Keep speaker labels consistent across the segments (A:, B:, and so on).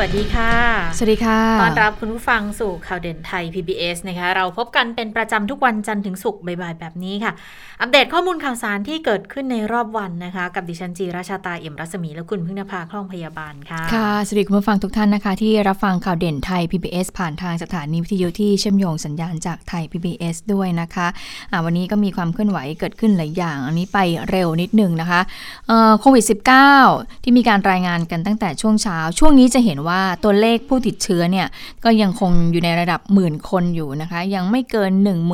A: วัสดีค่ะ
B: สวัสดีค่ะ
A: ต้อนรับคุณผู้ฟังสู่ข่าวเด่นไทย PBS นะคะ เราพบกันเป็นประจำทุกวันจันทร์ถึงศุกร์บ่ายๆแบบนี้ค่ะ อัปเดตข้อมูลข่าวสารที่เกิดขึ้นในรอบวันนะคะ กับดิฉันจีราชาตาเอี่ยมรัศมีและคุณพึ่งนภาคล่องพยาบาลค่ะ
B: ค่ะ สวัสดีคุณผู้ฟังทุกท่านนะคะ ที่รับฟังข่าวเด่นไทย PBS ผ่านทางสถานีวิทยุที่เชื่อมโยงสัญญาณจากไทย PBS ด้วยนะคะะวันนี้ก็มีความเคลื่อนไหวเกิดขึ้นหลายอย่าง อันนี้ไปเร็วนิดนึงนะคะโควิด -19 ที่มีการรายงานกันตั้งแต่ช่วงเช้า ช่วงนี้จะเห็นว่าตัวเลขผู้ติดเชื้อเนี่ยก็ยังคงอยู่ในระดับหมื่นคนอยู่นะคะ ยังไม่เกิน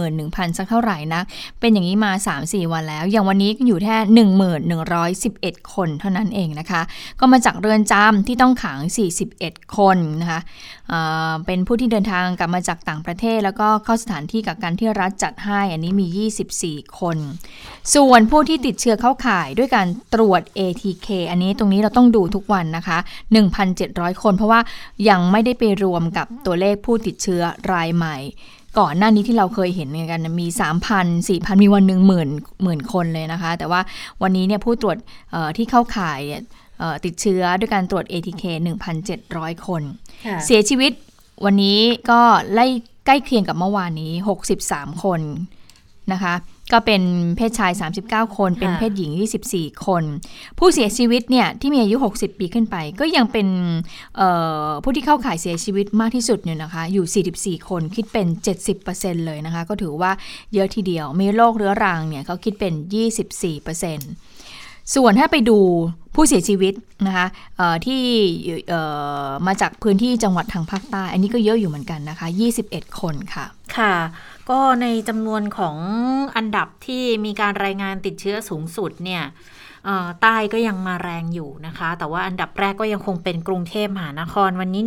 B: 11,000 สักเท่าไหร่นะเป็นอย่างนี้มา 3-4 วันแล้ว อย่างวันนี้ก็อยู่แค่1111 คนเท่านั้นเองนะคะ ก็มาจากเรือนจำที่ต้องขัง 41 คนนะคะเป็นผู้ที่เดินทางกลับมาจากต่างประเทศ แล้วก็เข้าสถานที่กักกันที่รัฐจัดให้อันนี้มี 24 คน ส่วนผู้ที่ติดเชื้อเข้าข่ายด้วยการตรวจ ATK อันนี้ตรงนี้เราต้องดูทุกวันนะคะ 1,700 คนเพราะว่ายังไม่ได้ไปรวมกับตัวเลขผู้ติดเชื้อรายใหม่ ก่อนหน้านี้ที่เราเคยเห็นกันมี 3,000 4,000 มีวันหนึ่งหมื่นหมื่นคนเลยนะคะ แต่ว่าวันนี้เนี่ยผู้ตรวจที่เข้าข่ายติดเชื้อด้วยการตรวจ ATK 1,700 คน เสียชีวิตวันนี้ก็ไล่ใกล้เคียงกับเมื่อวานนี้ 63 คนนะคะ ก็เป็นเพศชาย 39 คน เป็นเพศหญิง 24 คน ผู้เสียชีวิตเนี่ยที่มีอายุ 60 ปีขึ้นไป ก็ยังเป็นผู้ที่เข้าข่ายเสียชีวิตมากที่สุดเนี่ยนะคะอยู่ 44 คนคิดเป็น 70%เลยนะคะ ก็ถือว่าเยอะทีเดียว มีโรคเรื้อรังเนี่ยเขาคิดเป็น 24% ส่วนถ้าไปดูผู้เสียชีวิตนะคะที่มาจากพื้นที่จังหวัดทางภาคใต้ อันนี้ก็เยอะอยู่เหมือนกันนะคะ 21 คนค่ะ
A: ค่ะ ก็ในจำนวนของอันดับที่มีการรายงานติดเชื้อสูงสุดเนี่ยใต้ก็ยังมาแรงอยู่นะคะ แต่ว่าอันดับแรกก็ยังคงเป็นกรุงเทพมหานครวันนี้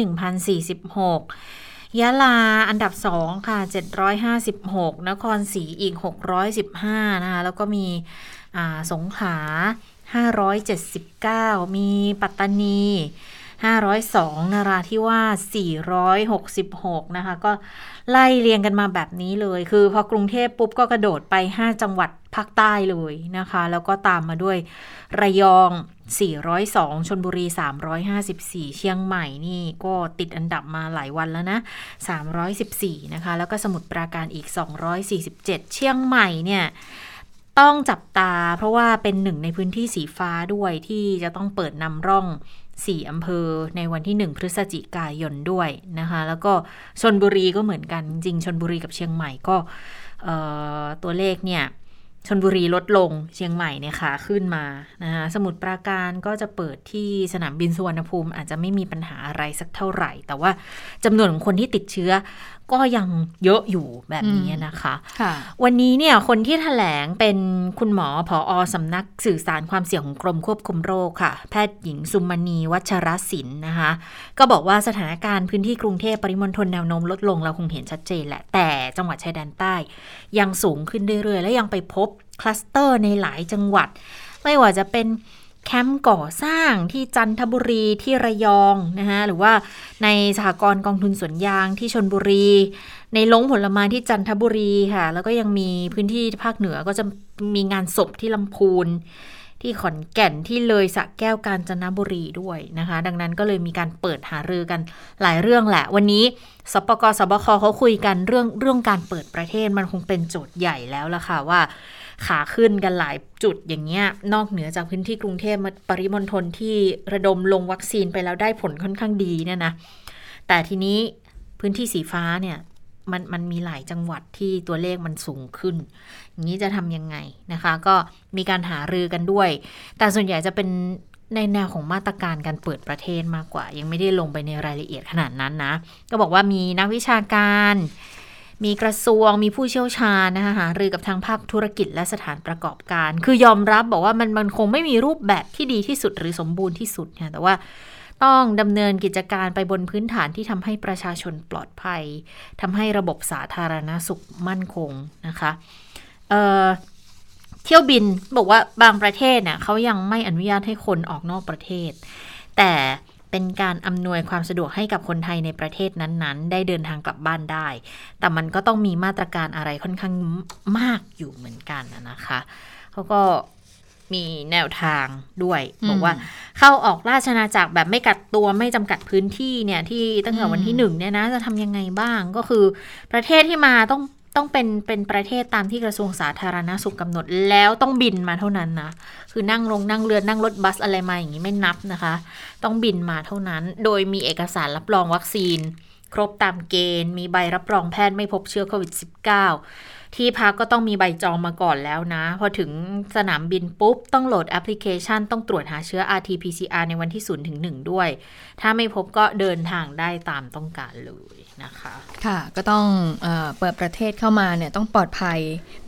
A: 1,046ยะลาอันดับ 2 ค่ะ 756 นครศรีอีก 615 นะคะ แล้วก็มี สงขลา 579 มีปัตตานี 502 นาราธิวาส466 นะคะ ก็ไล่เรียงกันมาแบบนี้เลย คือพอกรุงเทพปุ๊บก็กระโดดไป 5 จังหวัดภาคใต้เลยนะคะ แล้วก็ตามมาด้วยระยอง 402 ชนบุรี 354 เชียงใหม่นี่ก็ติดอันดับมาหลายวันแล้วนะ 314 นะคะ แล้วก็สมุทรปราการอีก 247 เชียงใหม่เนี่ย ต้องจับตา เพราะว่าเป็นหนึ่งในพื้นที่สีฟ้าด้วยที่จะต้องเปิดนำร่อง4อำเภอในวันที่ 1 พฤศจิกายนด้วยนะคะ แล้วก็ชนบุรีก็เหมือนกัน จริงชนบุรีกับเชียงใหม่ก็ตัวเลขเนี่ยชนบุรีลดลงเชียงใหม่เนี่ยขาขึ้นมานะคะสมุทรปราการก็จะเปิดที่สนามบินสุวรรณภูมิ อาจจะไม่มีปัญหาอะไรสักเท่าไหร่ แต่ว่าจำนวนของคนที่ติดเชื้อ ก็ยังเยอะอยู่แบบนี้นะคะ
B: คะ
A: วันนี้เนี่ยคนที่ถแถลงเป็นคุณหมอผออสำนักสื่อสารความเสี่ยงของกรมควบคุมโรคค่ะ แพทย์หญิงสุมณีวัชรศิลป์นะคะ ก็บอกว่าสถานการณ์พื้นที่กรุงเทพปริมณฑลแนวโน้มลดลงเราคงเห็นชัดเจนแหละ แต่จังหวัดชายแดนใต้ ยังสูงขึ้นเรื่อยๆ และยังไปพบคลัสเตอร์ในหลายจังหวัด ไม่ว่าจะเป็น แคมป์ก่อสร้างที่จันทบุรีที่ระยองนะคะหรือว่าในสหกรณ์กองทุนสวนยางที่ชลบุรี ในล้งผลไม้ที่จันทบุรีค่ะ แล้วก็ยังมีพื้นที่ภาคเหนือก็จะมีงานศพที่ลำพูนที่ขอนแก่นที่เลยสระแก้วกาญจนบุรีด้วยนะคะ ดังนั้นก็เลยมีการเปิดหารือกันหลายเรื่องแหละ วันนี้สปกสบคเขาคุยกันเรื่องเรื่องการเปิดประเทศมันคงเป็นโจทย์ใหญ่แล้วล่ะค่ะว่า ขาขึ้นกันหลายจุดอย่างเงี้ยนอกเหนือจากพื้นที่กรุงเทพปริมณฑลที่ระดมลงวัคซีนไปแล้วได้ผลค่อนข้างดีเนี่ยนะแต่ทีนี้พื้นที่สีฟ้าเนี่ยมันมันมีหลายจังหวัดที่ตัวเลขมันสูงขึ้น อย่างนี้จะทำยังไงนะคะ ก็มีการหารือกันด้วย แต่ส่วนใหญ่จะเป็นในแนวของมาตรการการเปิดประเทศมากกว่า ยังไม่ได้ลงไปในรายละเอียดขนาดนั้นนะ ก็บอกว่ามีนักวิชาการ มีกระทรวงมีผู้เชี่ยวชาญนะคะหารือกับทางภาคธุรกิจและสถานประกอบการ คือยอมรับบอกว่ามันมันคงไม่มีรูปแบบที่ดีที่สุดหรือสมบูรณ์ที่สุดค่ะแต่ว่าต้องดำเนินกิจการไปบนพื้นฐานที่ทำให้ประชาชนปลอดภัยทำให้ระบบสาธารณสุขมั่นคงนะคะเเที่ยวบินบอกว่าบางประเทศเนี่ยเขายังไม่อนุญาตให้คนออกนอกประเทศ แต่ เป็นการอำนวยความสะดวกให้กับคนไทยในประเทศนั้นๆ ได้เดินทางกลับบ้านได้ แต่มันก็ต้องมีมาตรการอะไรค่อนข้างมากอยู่เหมือนกันนะคะเขาก็มีแนวทางด้วย
B: อืม
A: บอกว่าเข้าออกราชอาณาจักรแบบไม่กัดตัวไม่จำกัดพื้นที่เนี่ยที่ตั้งแต่วันที่หนึ่งเนี่ยนะจะทำยังไงบ้างก็คือ ประเทศที่มาต้อง ต้องเป็นเป็นประเทศตามที่กระทรวงสาธารณสุขกำหนด แล้วต้องบินมาเท่านั้นนะคือนั่งลงนั่งเรือนั่งรถบัสอะไรมาอย่างนี้ไม่นับนะคะ ต้องบินมาเท่านั้น โดยมีเอกสารรับรองวัคซีน ครบตามเกณฑ์ มีใบรับรองแพทย์ไม่พบเชื้อโควิด -19 ที่พักก็ต้องมีใบจองมาก่อนแล้วนะ พอถึงสนามบินปุ๊บ ต้องโหลดแอปพลิเคชัน ต้องตรวจหาเชื้อ RT-PCR ในวันที่0ถึง1ด้วย ถ้าไม่พบก็เดินทางได้ตามต้องการเลย นะคะ
B: ค่ะก็ต้องเออเปิดประเทศเข้ามาเนี่ยต้องปลอดภัย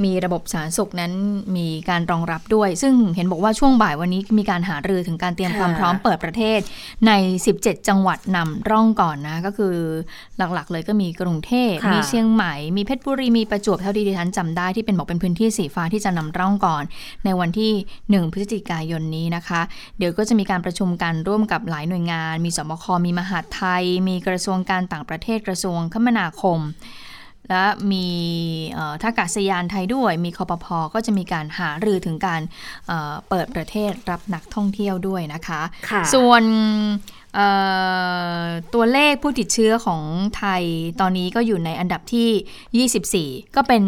B: มีระบบสาธารณสุขนั้นมีการรองรับด้วย ซึ่งเห็นบอกว่าช่วงบ่ายวันนี้มีการหารือถึงการเตรียม
A: ค่ะ
B: ความพร้อมเปิดประเทศใน 17 จังหวัดนำร่องก่อนนะ ก็คือหลักๆ เลยก็มีกรุงเทพ
A: ค่ะ
B: มีเชียงใหม่ มีเพชรบุรีมีประจวบเท่าที่ดิฉันจำได้ที่เป็นบอกเป็นพื้นที่สีฟ้าที่จะนำร่องก่อน ในวันที่ 1 พฤศจิกายนนี้นะคะ เดี๋ยวก็จะมีการประชุมกันร่วมกับหลายหน่วยงาน มีสบคมีมหาดไทย มีกระทรวงการต่างประเทศกระทรวงคมนาคม และมีเอ่อท่าอากาศยานไทยด้วย มีคอปพอก็จะมีการหารือถึงการเอ่อเปิดประเทศรับนักท่องเที่ยวด้วยนะคะ
A: ค่ะ
B: ส่วนเอ่อตัวเลขผู้ติดเชื้อของไทยตอนนี้ก็อยู่ในอันดับที่ 24 ก็เป็น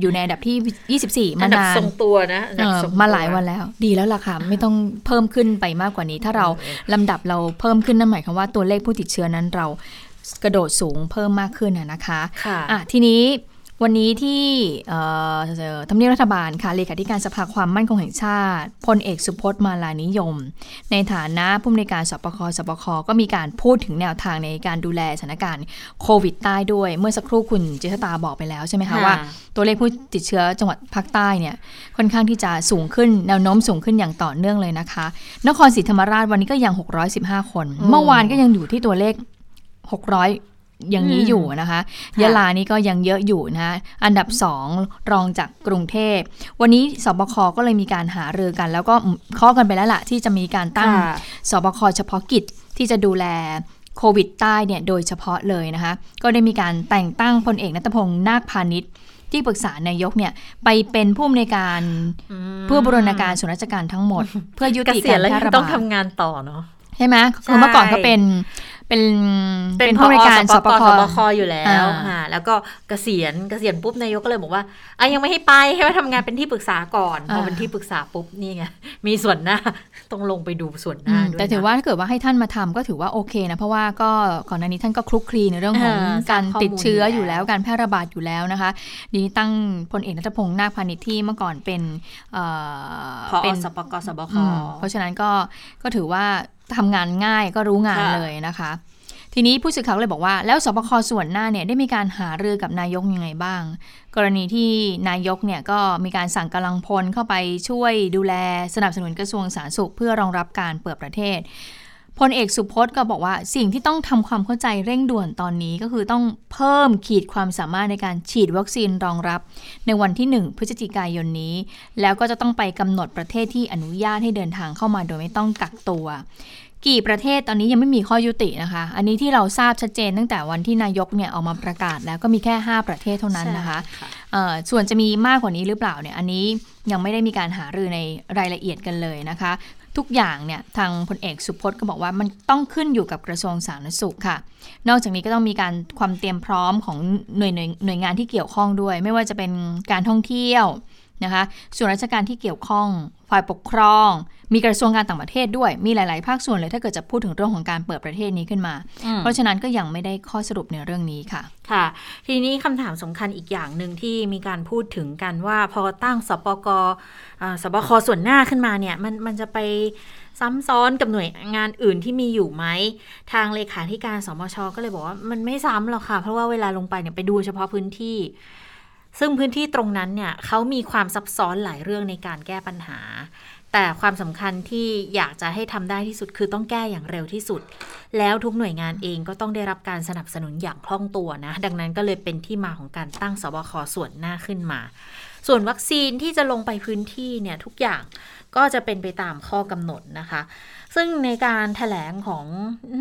B: อยู่ในอันดับที่ 24 มา
A: อันดับ
B: นาน
A: ทรงตัวนะอันดับ
B: เอ่อ
A: ทรงตัว
B: มาหลายวันแล้ว ดีแล้วล่ะค่ะ ไม่ต้องเพิ่มขึ้นไปมากกว่านี้ ถ้าเราลำดับเราเพิ่มขึ้นนั่นหมายความว่าตัวเลขผู้ติดเชื้อนั้นเรา กระโดดสูงเพิ่มมากขึ้นนะนะคะ
A: ค่ะ
B: อะทีนี้วันนี้ที่เอ่อเอ่อทำเนียบรัฐบาลค่ะเลขาธิการสภาความมั่นคงแห่งชาติพลเอกสุพจน์มาลานิยม ในฐานะผู้อำนวยการสปคสปคก็มีการพูดถึงแนวทางในการดูแลสถานการณ์โควิดใต้ด้วย เมื่อสักครู่คุณเจษตาบอกไปแล้วใช่ไหมคะ
A: ค่ะ
B: ว่า ตัวเลขผู้ติดเชื้อจังหวัดภาคใต้เนี่ยค่อนข้างที่จะสูงขึ้นแนวโน้มสูงขึ้นอย่างต่อเนื่องเลยนะคะ นครศรีธรรมราชวันนี้ก็ยัง 615 คน เมื่อวานก็ยังอยู่ที่ตัวเลข 600 อย่างนี้อยู่นะคะ
A: ค่ะ
B: ยะลานี่ก็ยังเยอะอยู่นะคะอันดับ 2 รองจากกรุงเทพ วันนี้สบคก็เลยมีการหารือกัน แล้วก็ข้อกันไปแล้วล่ะ ที่จะมีการตั้ง
A: ค่ะ
B: สบคเฉพาะกิจที่จะดูแลโควิดใต้เนี่ยโดยเฉพาะเลยนะคะ ก็ได้มีการแต่งตั้งพลเอกนัทพงศ์นาคพาณิชย์ที่ปรึกษานายกเนี่ยไปเป็นผู้อำนวยการ
A: ม
B: เพื่อบูรณาการส่วนราชการทั้งหมด เพื่อยุ
A: เก
B: ติ
A: ษีย
B: กา
A: ณ
B: ร
A: แล้ว
B: แพร่
A: ยัง
B: ระ
A: ต้อง
B: บาด
A: ทำงานต่อเนาะ
B: ใช่ไหม
A: ใช่
B: คือเมื่อก่อนเขาเป็น เป็นเป็นผู้อำนวยการสปค
A: สปคอยู่แล้ว
B: อ่า
A: ค่ะแล้วก็เกษียณเกษียณปุ๊บนายกก็เลยบอกว่าอะยังไม่ให้ไปให้มาทำงานเป็นที่ปรึกษาก่อนพอเป็นที่ปรึกษาปุ๊บนี่ไงมีส่วนหน้าต้องลงไปดูส่วนห
B: อื
A: น้ามด้วย
B: แต่ถือ
A: นะ
B: ว่าถ้าเกิดว่าให้ท่านมาทำก็ถือว่าโอเคนะ เพราะว่าก็ก่อนหน้านี้ท่านก็คลุกคลีในเรื่องของ
A: อ่า
B: การ
A: สร้างข้อมูล
B: ติดเชื้อ
A: อ
B: อยู่ยู่
A: แล้
B: แล้ววการแพร่ระบาดอยู่แล้วนะคะดีนี้ตั้งพลเอกนัทพงศ์นาคพาณิชย์ที่เมื่อก่อนเป็นเอ่อ
A: พอ
B: เป็น
A: สปกสบค
B: อืมเพราะฉะนั้นก็ก็ถือว่า ทำงานง่ายก็รู้งาน
A: ค่ะ
B: เลยนะคะ ทีนี้ผู้สื่อข่าวก็เลยบอกว่า แล้วสบคส่วนหน้าเนี่ยได้มีการหารือกับนายกยังไงบ้าง กรณีที่นายกเนี่ยก็มีการสั่งกำลังพลเข้าไปช่วยดูแลสนับสนุนกระทรวงสาธารณสุข เพื่อรองรับการเปิดประเทศพลเอกสุพจน์ก็บอกว่าสิ่งที่ต้องทำความเข้าใจเร่งด่วนตอนนี้ก็คือต้องเพิ่มขีดความสามารถในการฉีดวัคซีนรองรับ ในวันที่ 1 พฤศจิกายนนี้ แล้วก็จะต้องไปกำหนดประเทศที่อนุญาตให้เดินทางเข้ามาโดยไม่ต้องกักตัว กี่ประเทศตอนนี้ยังไม่มีข้อยุตินะคะ อันนี้ที่เราทราบชัดเจนตั้งแต่วันที่นายกเนี่ยออกมาประกาศแล้วก็มีแค่ 5 ประเทศเท่านั้นนะคะ
A: ใช่
B: เอ่อส่วนจะมีมากกว่านี้หรือเปล่าเนี่ยอันนี้ยังไม่ได้มีการหารือในรายละเอียดกันเลยนะคะ ทุกอย่างเนี่ยทางพลเอกสุพจน์ก็บอกว่ามันต้องขึ้นอยู่กับกระทรวงสาธารณสุขค่ะ นอกจากนี้ก็ต้องมีการความเตรียมพร้อมของหน่วยหน่วยหน่วยงานที่เกี่ยวข้องด้วย ไม่ว่าจะเป็นการท่องเที่ยวนะคะส่วนราชการที่เกี่ยวข้อง ฝ่ายปกครอง มีกระทรวงการต่างประเทศด้วย มีหลาย ๆ ภาคส่วนเลย ถ้าเกิดจะพูดถึงเรื่องของการเปิดประเทศนี้ขึ้นมา
A: อืม
B: เพราะฉะนั้นก็ยังไม่ได้ข้อสรุปในเรื่องนี้ค่ะ
A: ค่ะ ทีนี้คำถามสำคัญอีกอย่างหนึ่งที่มีการพูดถึงกันว่าพอตั้งสปกอ่าสบคส่วนหน้าขึ้นมาเนี่ยมันมันจะไปซ้ำซ้อนกับหน่วยงานอื่นที่มีอยู่ไหม ทางเลขาธิการสมชก็เลยบอกว่ามันไม่ซ้ำหรอกค่ะ เพราะว่าเวลาลงไปเนี่ยไปดูเฉพาะพื้นที่ ซึ่งพื้นที่ตรงนั้นเนี่ยเขามีความซับซ้อนหลายเรื่องในการแก้ปัญหา แต่ความสำคัญที่อยากจะให้ทำได้ที่สุดคือต้องแก้อย่างเร็วที่สุด แล้วทุกหน่วยงานเองก็ต้องได้รับการสนับสนุนอย่างคล่องตัวนะ ดังนั้นก็เลยเป็นที่มาของการตั้งสบคส่วนหน้าขึ้นมา ส่วนวัคซีนที่จะลงไปพื้นที่เนี่ยทุกอย่างก็จะเป็นไปตามข้อกำหนดนะคะ ซึ่งในการถแถลงของ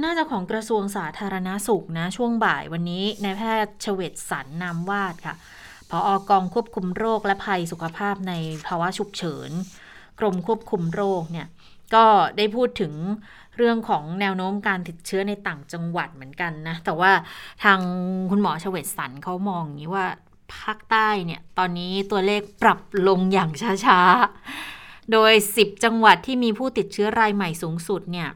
A: น่าจะของกระทรวงสาธารณาสุขนะ ช่วงบ่ายวันนี้นายแพทย์เฉวตสันนามวาดค่ะ พออกองควบคุมโรคและภัยสุขภาพในภาวะฉุกเฉิน กรมควบคุมโรคเนี่ยก็ได้พูดถึงเรื่องของแนวโน้มการติดเชื้อในต่างจังหวัดเหมือนกันนะ แต่ว่าทางคุณหมอเฉวตสันเขามองอย่างนี้ว่าภาคใต้เนี่ยตอนนี้ตัวเลขปรับลงอย่างช้าๆ โดย 10 จังหวัดที่มีผู้ติดเชื้อรายใหม่สูงสุดเนี่ย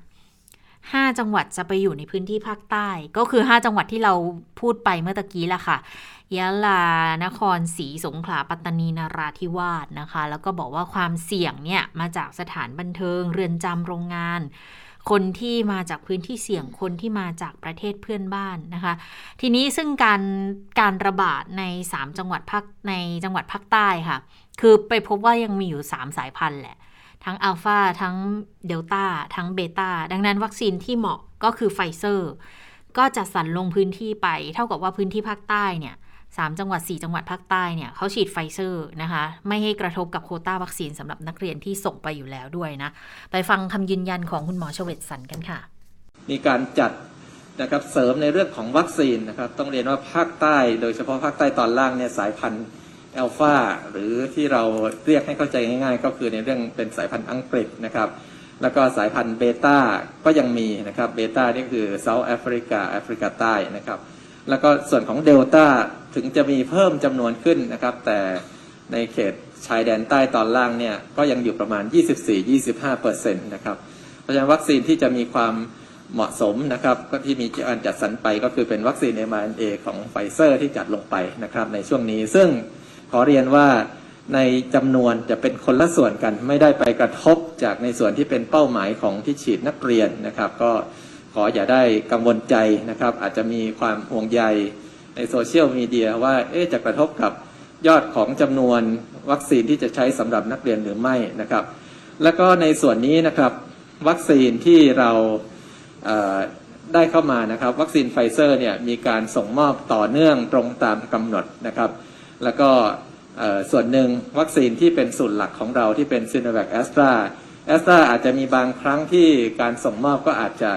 A: 5 จังหวัดจะไปอยู่ในพื้นที่ภาคใต้ ก็คือ 5 จังหวัดที่เราพูดไปเมื่อตะกี้แหละค่ะยะลา นครศรีสงขลา ปัตตานี นราธิวาสนะคะ แล้วก็บอกว่าความเสี่ยงเนี่ยมาจากสถานบันเทิง เรือนจำโรงงาน คนที่มาจากพื้นที่เสี่ยง คนที่มาจากประเทศเพื่อนบ้านนะคะ ทีนี้ซึ่งการการระบาดใน 3 จังหวัดภาคในจังหวัดภาคใต้ค่ะ คือไปพบว่ายังมีอยู่ 3 สายพันธุ์แหละ ทั้งอัลฟาทั้งเดลต้าทั้งเบต้าดังนั้นวัคซีนที่เหมาะก็คือไฟเซอร์ ก็จะส่งลงพื้นที่ไปเท่ากับว่าพื้นที่ภาคใต้เนี่ย3จังหวัด4จังหวัดภาคใต้เนี่ยเขาฉีดไฟเซอร์นะคะ ไม่ให้กระทบกับโควตาวัคซีนสำหรับนักเรียนที่ส่งไปอยู่แล้วด้วยนะ ไปฟังคำยืนยันของคุณหมอเฉวตสรรกันค่ะ
C: มีการจัดนะครับเสริมในเรื่องของวัคซีนนะครับ ต้องเรียนว่าภาคใต้ โดยเฉพาะภาคใต้ตอนล่างเนี่ยสายพันธุ์ อัลฟาหรือที่เราเรียกให้เข้าใจง่าย ๆ ก็คือในเรื่องเป็นสายพันธุ์อังกฤษนะครับแล้วก็สายพันธุ์เบต้าก็ยังมีนะครับเบต้านี่คือ South Africa แอฟริกาใต้นะครับแล้วก็ส่วนของเดลต้าถึงจะมีเพิ่มจำนวนขึ้นนะครับ แต่ในเขตชายแดนใต้ตอนล่างเนี่ยก็ยังอยู่ประมาณ 24-25%นะครับเพราะฉะนั้นวัคซีนที่จะมีความเหมาะสมนะครับก็ที่มีการจัดสรรไปก็คือเป็นวัคซีน mRNA ของไฟเซอร์ที่จัดลงไปนะครับในช่วงนี้ซึ่ง ขอเรียนว่าในจำนวนจะเป็นคนละส่วนกัน ไม่ได้ไปกระทบจากในส่วนที่เป็นเป้าหมายของที่ฉีดนักเรียนนะครับ ก็ขออย่าได้กังวลใจนะครับ อาจจะมีความห่วงใยในโซเชียลมีเดียว่าเอ๊จะกระทบกับยอดของจำนวนวัคซีนที่จะใช้สำหรับนักเรียนหรือไม่นะครับ แล้วก็ในส่วนนี้นะครับ วัคซีนที่เราได้เข้ามานะครับ วัคซีนไฟเซอร์เนี่ยมีการส่งมอบต่อเนื่องตรงตามกำหนดนะครับ แล้วก็ส่วนหนึ่งวัคซีนที่เป็นสูตรหลักของเราที่เป็นซีโนแวคแอสตราแอสตราอาจจะมีบางครั้งที่การส่งมอบก็อาจจะ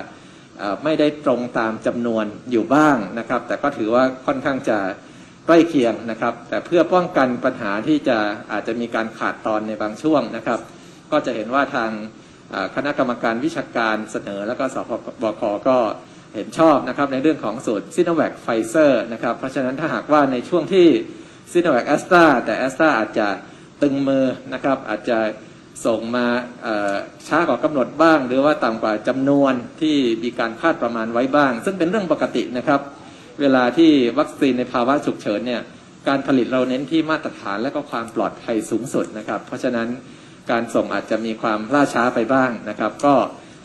C: ไม่ได้ตรงตามจำนวนอยู่บ้างนะครับ แต่ก็ถือว่าค่อนข้างจะใกล้เคียงนะครับ แต่เพื่อป้องกันปัญหาที่จะอาจจะมีการขาดตอนในบางช่วงนะครับ ก็จะเห็นว่าทางคณะกรรมการวิชาการเสนอ แล้วก็ศบค.ก็เห็นชอบนะครับในเรื่องของสูตรซิโนแวคไฟเซอร์นะครับ เพราะฉะนั้นถ้าหากว่าในช่วงที่ ซิโนแวคแอสตราแต่แอสตราอาจจะตึงมือนะครับ อาจจะส่งมาช้ากว่ากำหนดบ้าง หรือว่าต่ำกว่าจำนวนที่มีการคาดประมาณไว้บ้าง ซึ่งเป็นเรื่องปกตินะครับ เวลาที่วัคซีนในภาวะฉุกเฉินเนี่ยการผลิตเราเน้นที่มาตรฐานและก็ความปลอดภัยสูงสุดนะครับ เพราะฉะนั้นการส่งอาจจะมีความล่าช้าไปบ้างนะครับ ก็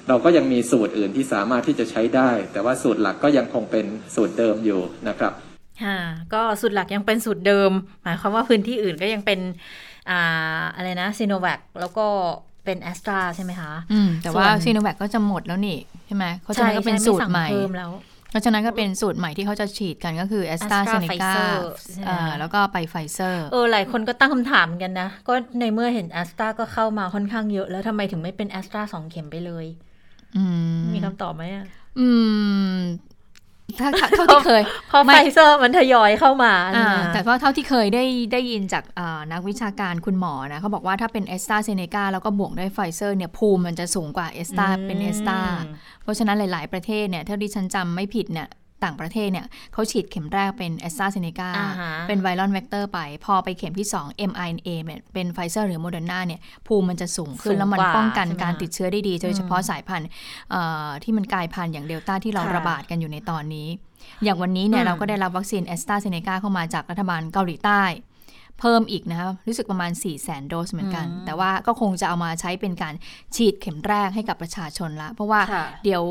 C: เราก็ยังมีสูตรอื่นที่สามารถที่จะใช้ได้ แต่ว่าสูตรหลักก็ยังคงเป็นสูตรเดิมอยู่นะครับ
A: ค่ะก็สูตรหลักยังเป็นสูตรเดิม หมายความว่าพื้นที่อื่นก็ยังเป็นอ่าอะไรนะซีโนแวคแล้วก็เป็นแอสตราใช่ไหมคะ
B: อืมแต่ว่าซีโนแวคก็จะหมดแล้วนี่ใช่ไหมเขาจะก็เป็นสูตรใหม่
A: เพิ่มแล้ว
B: เพราะฉะนั้นก็เป็นสูตรใหม่ที่เขาจะฉีดกันก็คือแอสตราเซเนกาแล้วก็ไปไฟเซอร์
A: เออ หลายคนก็ตั้งคำถามกันนะ ก็ในเมื่อเห็นแอสตราก็เข้ามาค่อนข้างเยอะ แล้วทำไมถึงไม่เป็นแอสตราสองเข็มไปเลย
B: อื
A: ม มีคำตอบไหมอะ
B: อืม ถ้าเท่าที่เคย
A: พอไฟเซอร์มันทยอยเข้ามา
B: แต่ก็เท่าที่เคยได้ได้ยินจากนักวิชาการคุณหมอนะเขาบอกว่าถ้าเป็นแอสตราเซเนกาแล้วก็บวกด้วยไฟเซอร์เนี่ยภูมิมันจะสูงกว่าแอสตราเป็นแอสตราเพราะฉะนั้นหลาย ๆ ประเทศเนี่ยถ้าดิฉันจำไม่ผิดเนี่ย ต่างประเทศเนี่ยเขาฉีดเข็มแรกเป็นแอสตราเซเนกาเป็น viral vector ไป พอไปเข็มที่ 2 mRNA เป็นไฟเซอร์หรือโมเดอร์นาเนี่ยภูมิมันจะสูงขึ้น แล้วมันป้องกันการติดเชื้อได้ดี โดยเฉพาะสายพันธุ์ที่มันกลายพันธุ์อย่างเดลต้าที่เราระบาดกันอยู่ในตอนนี้ อย่างวันนี้เนี่ยเราก็ได้รับวัคซีนแอสตราเซเนกาเข้ามาจากรัฐบาลเกาหลีใต้ เพิ่มอีกนะคะรู้สึกประมาณ 4 0 0แสนโดสเหมือนกัน แต่ว่าก็คงจะเอามาใช้เป็นการฉีดเข็มแรกให้กับประชาชนละ เพราะว่าเดี๋ยว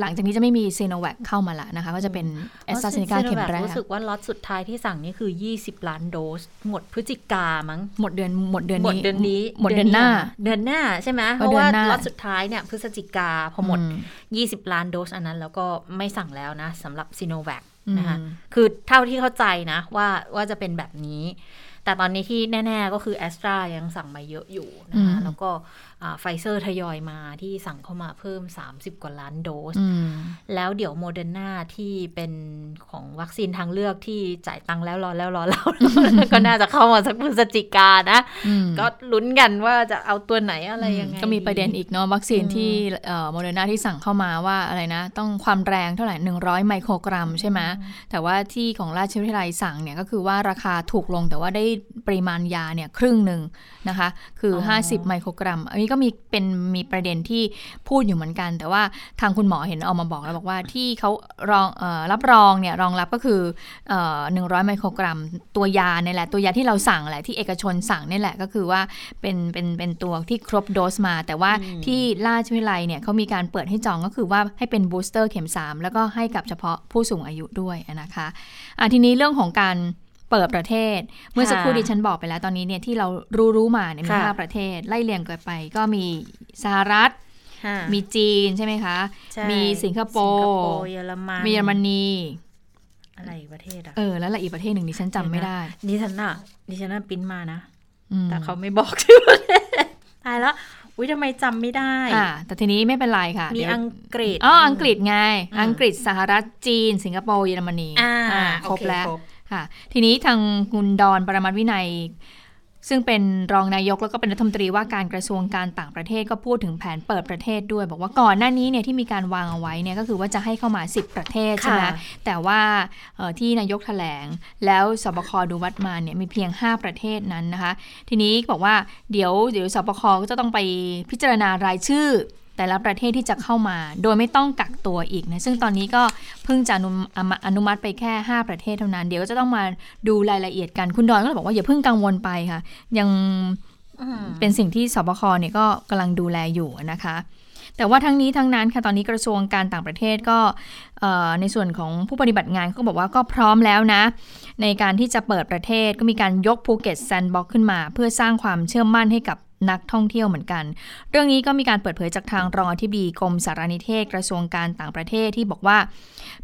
B: หลังจากนี้จะไม่มีซีโนแวคเข้ามาละนะคะ ก็จะเป็นแอสตราเซเนกาเข็มแรก
A: รู้สึกว่าล็อตสุดท้ายที่สั่งนี่คือ 20 ล้านโดส หมดพฤศจิกามั้ง
B: หมดเดือนหมดเดือน
A: นี้หมดเดือนนี้
B: หมดเดือนหน้า
A: เดือนหน้าใช่ไหมเพราะว่าล็อตสุดท้ายเนี่ยพฤศจิกาพอหมด 20 ล้านโดสอันนั้นแล้วก็ไม่สั่งแล้วนะสำหรับซีโนแวคนะคะคือเท่าที่เข้าใจนะว่าว่าจะเป็นแบบนี้ แต่ตอนนี้ที่แน่ ๆ ก็คือแอสตรายังสั่งมาเยอะอยู่นะคะ
B: อืม
A: แล้วก็ไฟเซอร์ทยอยมาที่สั่งเข้ามาเพิ่ม 30 กว่าล้านโดส
B: อืม
A: แล้วเดี๋ยวโมเดอร์นาที่เป็นของวัคซีนทางเลือกที่จ่ายตังค์แล้วรอแล้วรอแล้วก็น่าจะเข้ามาสักพฤศจิกานะ
B: อืม
A: ก็ลุ้นกันว่าจะเอาตัวไหนอะไรยังไง
B: ก็มีประเด็นอีกเนาะวัคซีน
A: อืม
B: ที่โมเดอร์นาที่สั่งเข้ามาว่าอะไรนะ ต้องความแรงเท่าไหร่ 100 ไมโครกรัมใช่ไหมแต่ว่าที่ของราชวิทยาลัยสั่งเนี่ยก็คือว่าราคาถูกลงแต่ว่าได้ปริมาณยาเนี่ยครึ่งหนึ่งนะคะ คืออ
A: อ
B: 50 ไมโครกรัมอันนี้ก็มีเป็นมีประเด็นที่พูดอยู่เหมือนกัน แต่ว่าทางคุณหมอเห็นออกมาบอกแล้วบอกว่าที่เขารองเออรับรองเนี่ยรองรับก็คือเอ่อ100ไมโครกรัม ตัวยาเนี่ยแหละตัวยาที่เราสั่งแหละที่เอกชนสั่งเนี่ยแหละก็คือว่าเป็นเป็นเป็นตัวที่ครบโดสมา แต่ว่า
A: อืม
B: ที่ราชวิทยาลัยเนี่ยเขามีการเปิดให้จองก็คือว่าให้เป็นบูสเตอร์เข็ม 3 แล้วก็ให้กับเฉพาะผู้สูงอายุด้วยนะคะอะทีนี้เรื่องของการ เปิดประเทศ เมื่อสักครู่ดิฉันบอกไปแล้วตอนนี้เนี่ยที่เรารู้รู้มาเนี่ยมี
A: ค่ะ
B: ห้าประเทศ ไล่เรียงกันไป ก็มีสหรัฐ
A: ค่ะ
B: มีจีนใช่ไหมคะ
A: ใช่
B: มีสิงคโป
A: สิงค
B: ร์
A: โปร์เยอรมัน
B: มีเยอรมนี
A: อะไรอีกประเทศอะ
B: เออแล้วละอีกประเทศหนึ่งดิฉันจำไม่ได้
A: ดิฉันน่ะดิฉันน่ะปริ้นมานะ
B: อืม
A: แต่เขาไม่บอกชื่อประเทศตายแล้วอุ้ยทำไมจำไม่ได้
B: ค่ะแต่ทีนี้ไม่เป็นไรค่ะ
A: มี
B: เดี๋ยว
A: อังกฤษ
B: อ๋ออังกฤษไง
A: อืม
B: อังกฤษสหรัฐจีน สิงคโปร์เยอรมนี
A: อ่า
B: อ่าครบ
A: โอเแล้
B: ว ค่ะทีนี้ทางคุณดอนปรมัตถ์วินัย ซึ่งเป็นรองนายกแล้วก็เป็นรัฐมนตรีว่าการกระทรวงการต่างประเทศก็พูดถึงแผนเปิดประเทศด้วย บอกว่าก่อนหน้านี้เนี่ยที่มีการวางเอาไว้เนี่ยก็คือว่าจะให้เข้ามา 10 ประเทศใช่ไหม
A: ค่ะ
B: แต่ว่าเอ่อที่นายกแถลง แล้วสบคดูวัดมาเนี่ยมีเพียง 5 ประเทศนั้นนะคะ ทีนี้บอกว่าเดี๋ยวเดี๋ยวสบคก็จะต้องไปพิจารณารายชื่อ แต่ละประเทศที่จะเข้ามา โดยไม่ต้องกักตัวอีกนะซึ่งตอนนี้ก็เพิ่งจะอนุมอนุมัติไปแค่ 5 ประเทศเท่านั้น เดี๋ยวก็จะต้องมาดูรายละเอียดกันคุณดอนก็เลยบอกว่าอย่าเพิ่งกังวลไปค่ะ ยัง
A: อืม
B: เป็นสิ่งที่สบคเนี่ยก็กำลังดูแลอยู่นะคะแต่ว่าทั้งนี้ทั้งนั้นค่ะตอนนี้กระทรวงการต่างประเทศก็เอ่อในส่วนของผู้ปฏิบัติงานเขาก็บอกว่าก็พร้อมแล้วนะ ในการที่จะเปิดประเทศก็มีการยกภูเก็ตแซนด์บ็อกขึ้นมา เพื่อสร้างความเชื่อมั่นให้กับ นักท่องเที่ยวเหมือนกัน เรื่องนี้ก็มีการเปิดเผยจากทางรองอธิบดีกรมสารนิเทศกระทรวงการต่างประเทศที่บอกว่า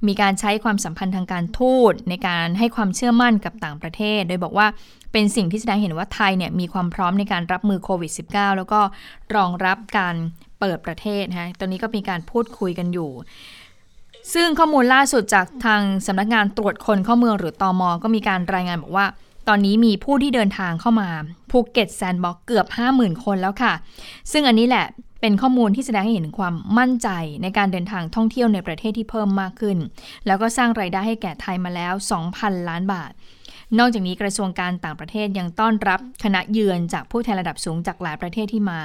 B: มีการใช้ความสัมพันธ์ทางการทูตในการให้ความเชื่อมั่นกับต่างประเทศ โดยบอกว่าเป็นสิ่งที่แสดงเห็นว่าไทยเนี่ยมีความพร้อมในการรับมือโควิด -19 แล้วก็รองรับการเปิดประเทศนะตอนนี้ก็มีการพูดคุยกันอยู่ซึ่งข้อมูลล่าสุดจากทางสำนักงานตรวจคนเข้าเมืองหรือตอมก็มีการรายงานบอกว่า ตอนนี้มีผู้ที่เดินทางเข้ามาภูเก็ตแซนด์บ็อกเกือบ 50,000 คนแล้วค่ะ ซึ่งอันนี้แหละเป็นข้อมูลที่แสดงให้เห็นถึงความมั่นใจในการเดินทางท่องเที่ยวในประเทศที่เพิ่มมากขึ้น แล้วก็สร้างไรายได้ให้แก่ไทยมาแล้ว 2,000 ล้านบาท นอกจากนี้กระทรวงการต่างประเทศยังต้อนรับคณะเยือนจากผู้แทนระดับสูงจากหลายประเทศที่มา